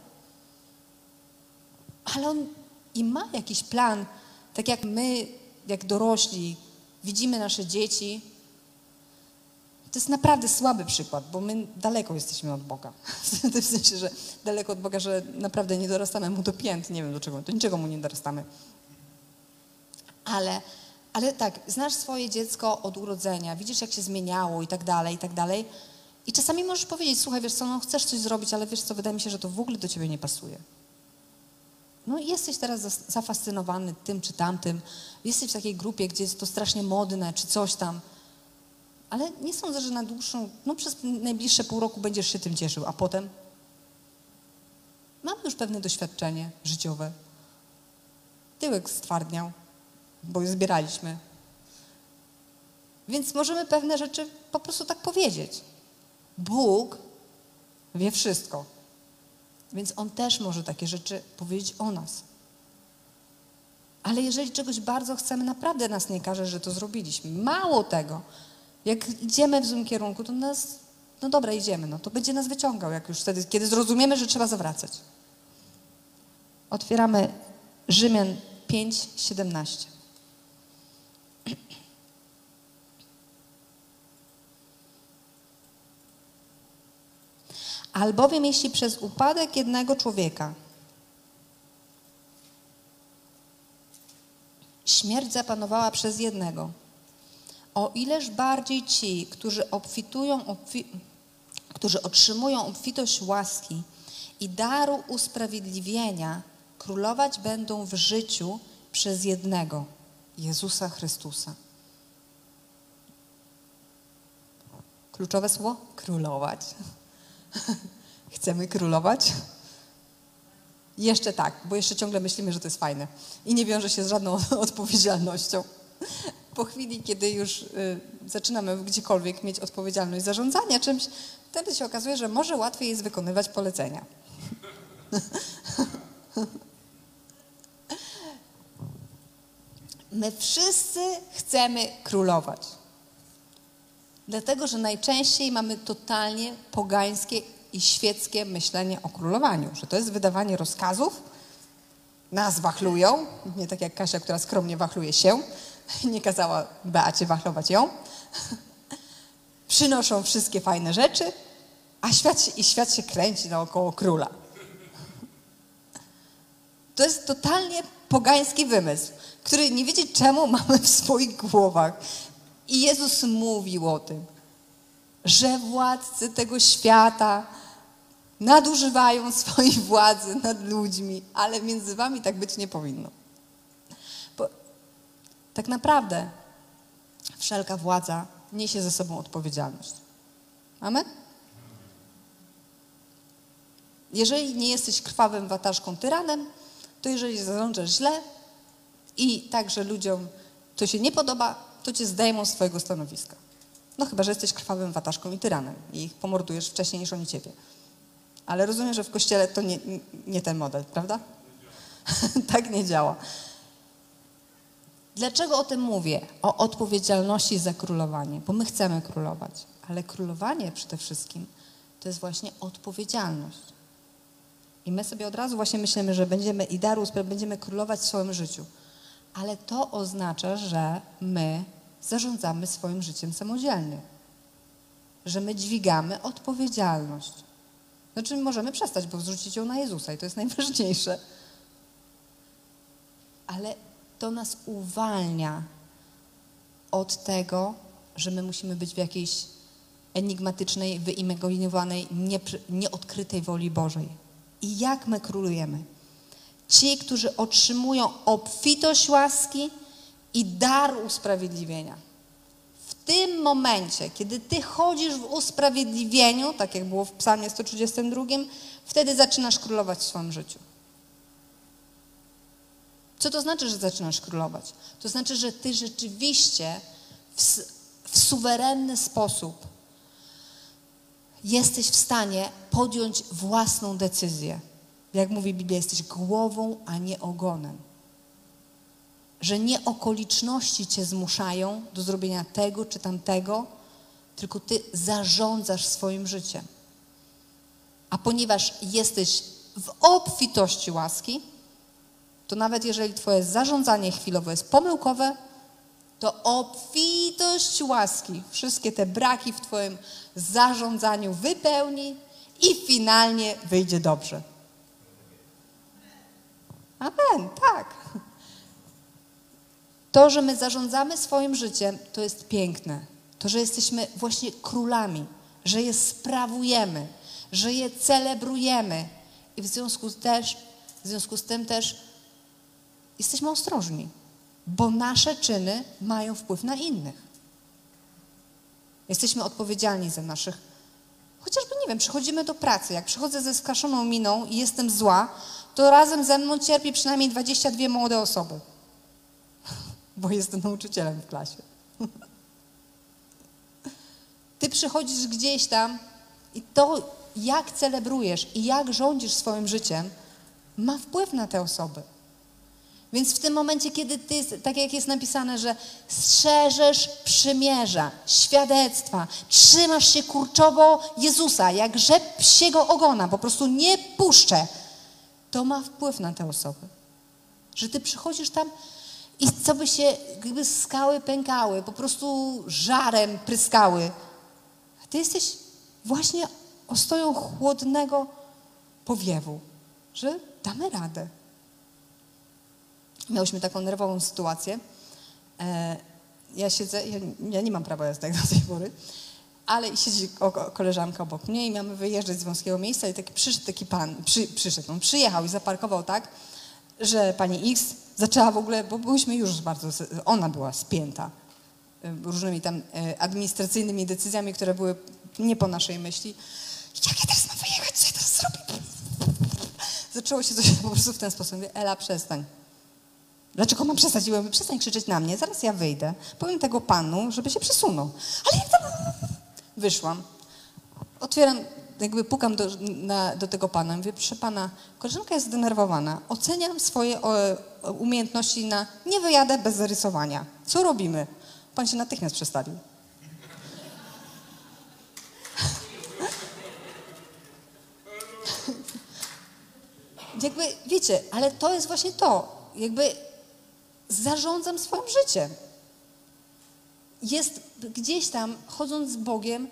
Ale on i ma jakiś plan, tak jak my, jak dorośli, widzimy nasze dzieci. To jest naprawdę słaby przykład, bo my daleko jesteśmy od Boga. w sensie, że daleko od Boga, że naprawdę nie dorastamy mu do pięt. Nie wiem do czego, to niczego mu nie dorastamy. Ale, ale tak, znasz swoje dziecko od urodzenia, widzisz jak się zmieniało i tak dalej, i tak dalej. I czasami możesz powiedzieć, słuchaj, wiesz co, no chcesz coś zrobić, ale wiesz co, wydaje mi się, że to w ogóle do ciebie nie pasuje. No jesteś teraz zafascynowany tym czy tamtym, jesteś w takiej grupie, gdzie jest to strasznie modne, czy coś tam, ale nie sądzę, że na dłuższą, no przez najbliższe pół roku będziesz się tym cieszył, a potem mamy już pewne doświadczenie życiowe. Tyłek stwardniał, bo zbieraliśmy. Więc możemy pewne rzeczy po prostu tak powiedzieć. Bóg wie wszystko. Więc On też może takie rzeczy powiedzieć o nas. Ale jeżeli czegoś bardzo chcemy, naprawdę nas nie każe, że to zrobiliśmy. Mało tego, jak idziemy w złym kierunku, to nas, no dobra, idziemy, no to będzie nas wyciągał, jak już wtedy, kiedy zrozumiemy, że trzeba zawracać. Otwieramy Rzymian 5, 17. Albowiem jeśli przez upadek jednego człowieka śmierć zapanowała przez jednego, o ileż bardziej ci, którzy obfitują, obfi którzy otrzymują obfitość łaski i daru usprawiedliwienia, królować będą w życiu przez jednego, Jezusa Chrystusa. Kluczowe słowo? Królować. Chcemy królować? Jeszcze tak, bo jeszcze ciągle myślimy, że to jest fajne i nie wiąże się z żadną odpowiedzialnością. Po chwili, kiedy już y, zaczynamy gdziekolwiek mieć odpowiedzialność zarządzania czymś, wtedy się okazuje, że może łatwiej jest wykonywać polecenia. My wszyscy chcemy królować. Dlatego, że najczęściej mamy totalnie pogańskie i świeckie myślenie o królowaniu, że to jest wydawanie rozkazów, nas wachlują, nie tak jak Kasia, która skromnie wachluje się, nie kazała Beacie wachlować ją. Przynoszą wszystkie fajne rzeczy, a świat się, i świat się kręci naokoło króla. To jest totalnie pogański wymysł, który nie wiecie czemu mamy w swoich głowach. I Jezus mówił o tym, że władcy tego świata nadużywają swojej władzy nad ludźmi, ale między wami tak być nie powinno. Tak naprawdę wszelka władza niesie ze sobą odpowiedzialność. Amen? Jeżeli nie jesteś krwawym wataszką tyranem, to jeżeli zarządzasz źle i także ludziom to się nie podoba, to cię zdejmą z twojego stanowiska. No chyba, że jesteś krwawym wataszką i tyranem i ich pomordujesz wcześniej niż oni ciebie. Ale rozumiem, że w kościele to nie, nie ten model, prawda? tak nie działa. Dlaczego o tym mówię? O odpowiedzialności za królowanie, bo my chcemy królować, ale królowanie przede wszystkim to jest właśnie odpowiedzialność. I my sobie od razu właśnie myślimy, że będziemy i daru, będziemy królować w swoim życiu. Ale to oznacza, że my zarządzamy swoim życiem samodzielnie. Że my dźwigamy odpowiedzialność. Znaczy możemy przestać, bo zrzucić ją na Jezusa i to jest najważniejsze. Ale to nas uwalnia od tego, że my musimy być w jakiejś enigmatycznej, wyimaginowanej, nieodkrytej woli Bożej. I jak my królujemy? Ci, którzy otrzymują obfitość łaski i dar usprawiedliwienia. W tym momencie, kiedy ty chodzisz w usprawiedliwieniu, tak jak było w Psalmie 132, wtedy zaczynasz królować w swoim życiu. Co to znaczy, że zaczynasz królować? To znaczy, że ty rzeczywiście w, w suwerenny sposób jesteś w stanie podjąć własną decyzję. Jak mówi Biblia, jesteś głową, a nie ogonem. Że nie okoliczności cię zmuszają do zrobienia tego czy tamtego, tylko ty zarządzasz swoim życiem. A ponieważ jesteś w obfitości łaski, to nawet jeżeli twoje zarządzanie chwilowo jest pomyłkowe, to obfitość łaski wszystkie te braki w twoim zarządzaniu wypełni i finalnie wyjdzie dobrze. Amen, tak. To, że my zarządzamy swoim życiem, to jest piękne. To, że jesteśmy właśnie królami, że je sprawujemy, że je celebrujemy. I w związku, też, w związku z tym też jesteśmy ostrożni, bo nasze czyny mają wpływ na innych. Jesteśmy odpowiedzialni za naszych. Chociażby, nie wiem, przychodzimy do pracy. Jak przychodzę ze skaszoną miną i jestem zła, to razem ze mną cierpi przynajmniej 22 młode osoby. Bo jestem nauczycielem w klasie. Ty przychodzisz gdzieś tam i to, jak celebrujesz i jak rządzisz swoim życiem, ma wpływ na te osoby. Więc w tym momencie, kiedy ty, tak jak jest napisane, że strzeżesz przymierza, świadectwa, trzymasz się kurczowo Jezusa, jak rzep psiego ogona, po prostu nie puszczę, to ma wpływ na te osoby. Że ty przychodzisz tam i co by się, jakby skały pękały, po prostu żarem pryskały. A ty jesteś właśnie ostoją chłodnego powiewu, że damy radę. Miałyśmy taką nerwową sytuację. E, ja siedzę, ja, nie mam prawa jazdy do tej pory, ale siedzi koleżanka obok mnie i mamy wyjeżdżać z wąskiego miejsca i taki przyszedł taki pan, przy, przyszedł, on przyjechał i zaparkował tak, że pani X zaczęła w ogóle, bo byłyśmy już bardzo, ona była spięta. e, różnymi tam e, administracyjnymi decyzjami, które były nie po naszej myśli. Jak ja teraz mam wyjechać? Co ja teraz zrobię? Zaczęło się coś po prostu w ten sposób. Mówię, Ela, przestań. Dlaczego mam przestać? I mówię, przestań krzyczeć na mnie, zaraz ja wyjdę. Powiem tego panu, żeby się przesunął. Ale jak tam... Wyszłam. Otwieram, jakby pukam do, na, do tego pana. Mówię, proszę pana, koleżanka jest zdenerwowana. Oceniam swoje o, umiejętności na nie wyjadę bez zarysowania. Co robimy? Pan się natychmiast przestawił. jakby, wiecie, ale to jest właśnie to. Jakby zarządzam swoim życiem. Jest gdzieś tam, chodząc z Bogiem,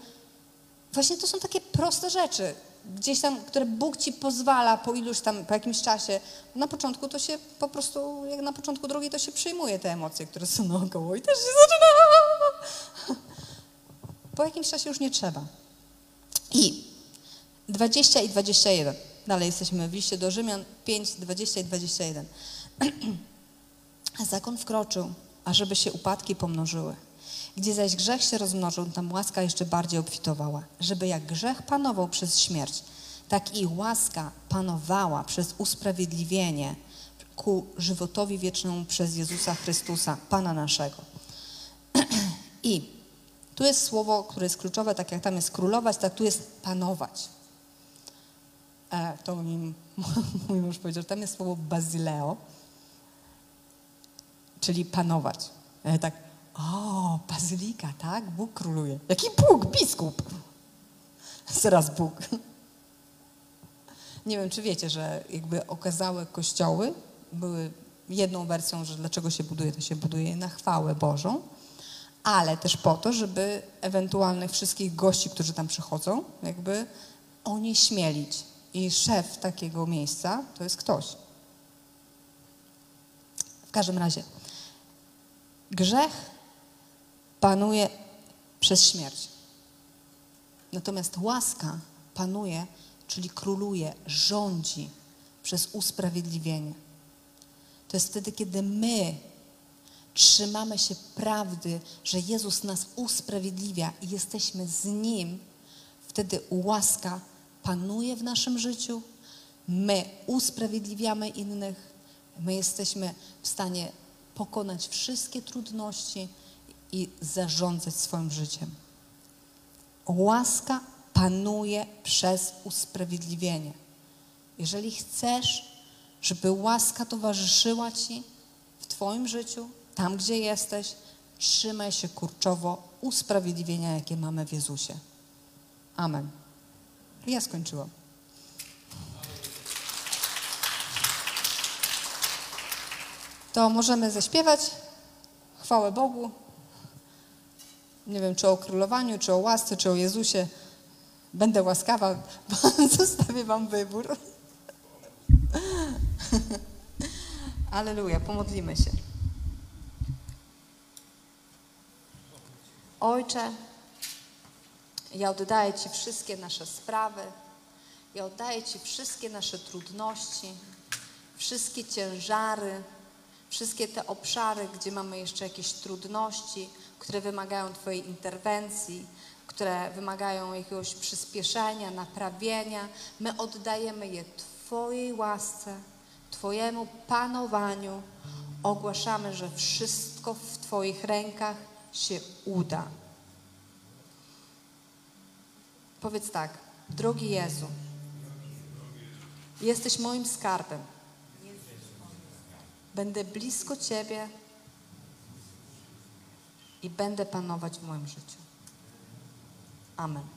właśnie to są takie proste rzeczy. Gdzieś tam, które Bóg ci pozwala po iluś tam, po jakimś czasie. Na początku to się po prostu, jak na początku drogi, to się przyjmuje te emocje, które są naokoło i też się zaczyna. Po jakimś czasie już nie trzeba. I 20 i 21. Dalej jesteśmy w liście do Rzymian 5, 20 i 21. A zakon wkroczył, ażeby się upadki pomnożyły. Gdzie zaś grzech się rozmnożył, tam łaska jeszcze bardziej obfitowała. Żeby jak grzech panował przez śmierć, tak i łaska panowała przez usprawiedliwienie ku żywotowi wiecznemu przez Jezusa Chrystusa, Pana naszego. I tu jest słowo, które jest kluczowe, tak jak tam jest królować, tak tu jest panować. E, to mi mój mąż powiedział, tam jest słowo bazileo, czyli panować. Ja tak, o, bazylika, tak? Bóg króluje. Jaki Bóg? Biskup. Zaraz Bóg. Nie wiem, czy wiecie, że jakby okazałe kościoły były jedną wersją, że dlaczego się buduje, to się buduje na chwałę Bożą, ale też po to, żeby ewentualnych wszystkich gości, którzy tam przychodzą, jakby onieśmielić. I szef takiego miejsca to jest ktoś. W każdym razie, grzech panuje przez śmierć. Natomiast łaska panuje, czyli króluje, rządzi przez usprawiedliwienie. To jest wtedy, kiedy my trzymamy się prawdy, że Jezus nas usprawiedliwia i jesteśmy z Nim, wtedy łaska panuje w naszym życiu, my usprawiedliwiamy innych, my jesteśmy w stanie pokonać wszystkie trudności i zarządzać swoim życiem. Łaska panuje przez usprawiedliwienie. Jeżeli chcesz, żeby łaska towarzyszyła Ci w Twoim życiu, tam gdzie jesteś, trzymaj się kurczowo usprawiedliwienia, jakie mamy w Jezusie. Amen. Ja skończyłam. To możemy zaśpiewać chwałę Bogu. Nie wiem, czy o królowaniu, czy o łasce, czy o Jezusie. Będę łaskawa, zostawię Wam wybór. Aleluja, pomodlimy się. Ojcze, ja oddaję Ci wszystkie nasze sprawy, ja oddaję Ci wszystkie nasze trudności, wszystkie ciężary, wszystkie te obszary, gdzie mamy jeszcze jakieś trudności, które wymagają Twojej interwencji, które wymagają jakiegoś przyspieszenia, naprawienia. My oddajemy je Twojej łasce, Twojemu panowaniu. Ogłaszamy, że wszystko w Twoich rękach się uda. Powiedz tak, drogi Jezu, jesteś moim skarbem. Będę blisko Ciebie i będę panować w moim życiu. Amen.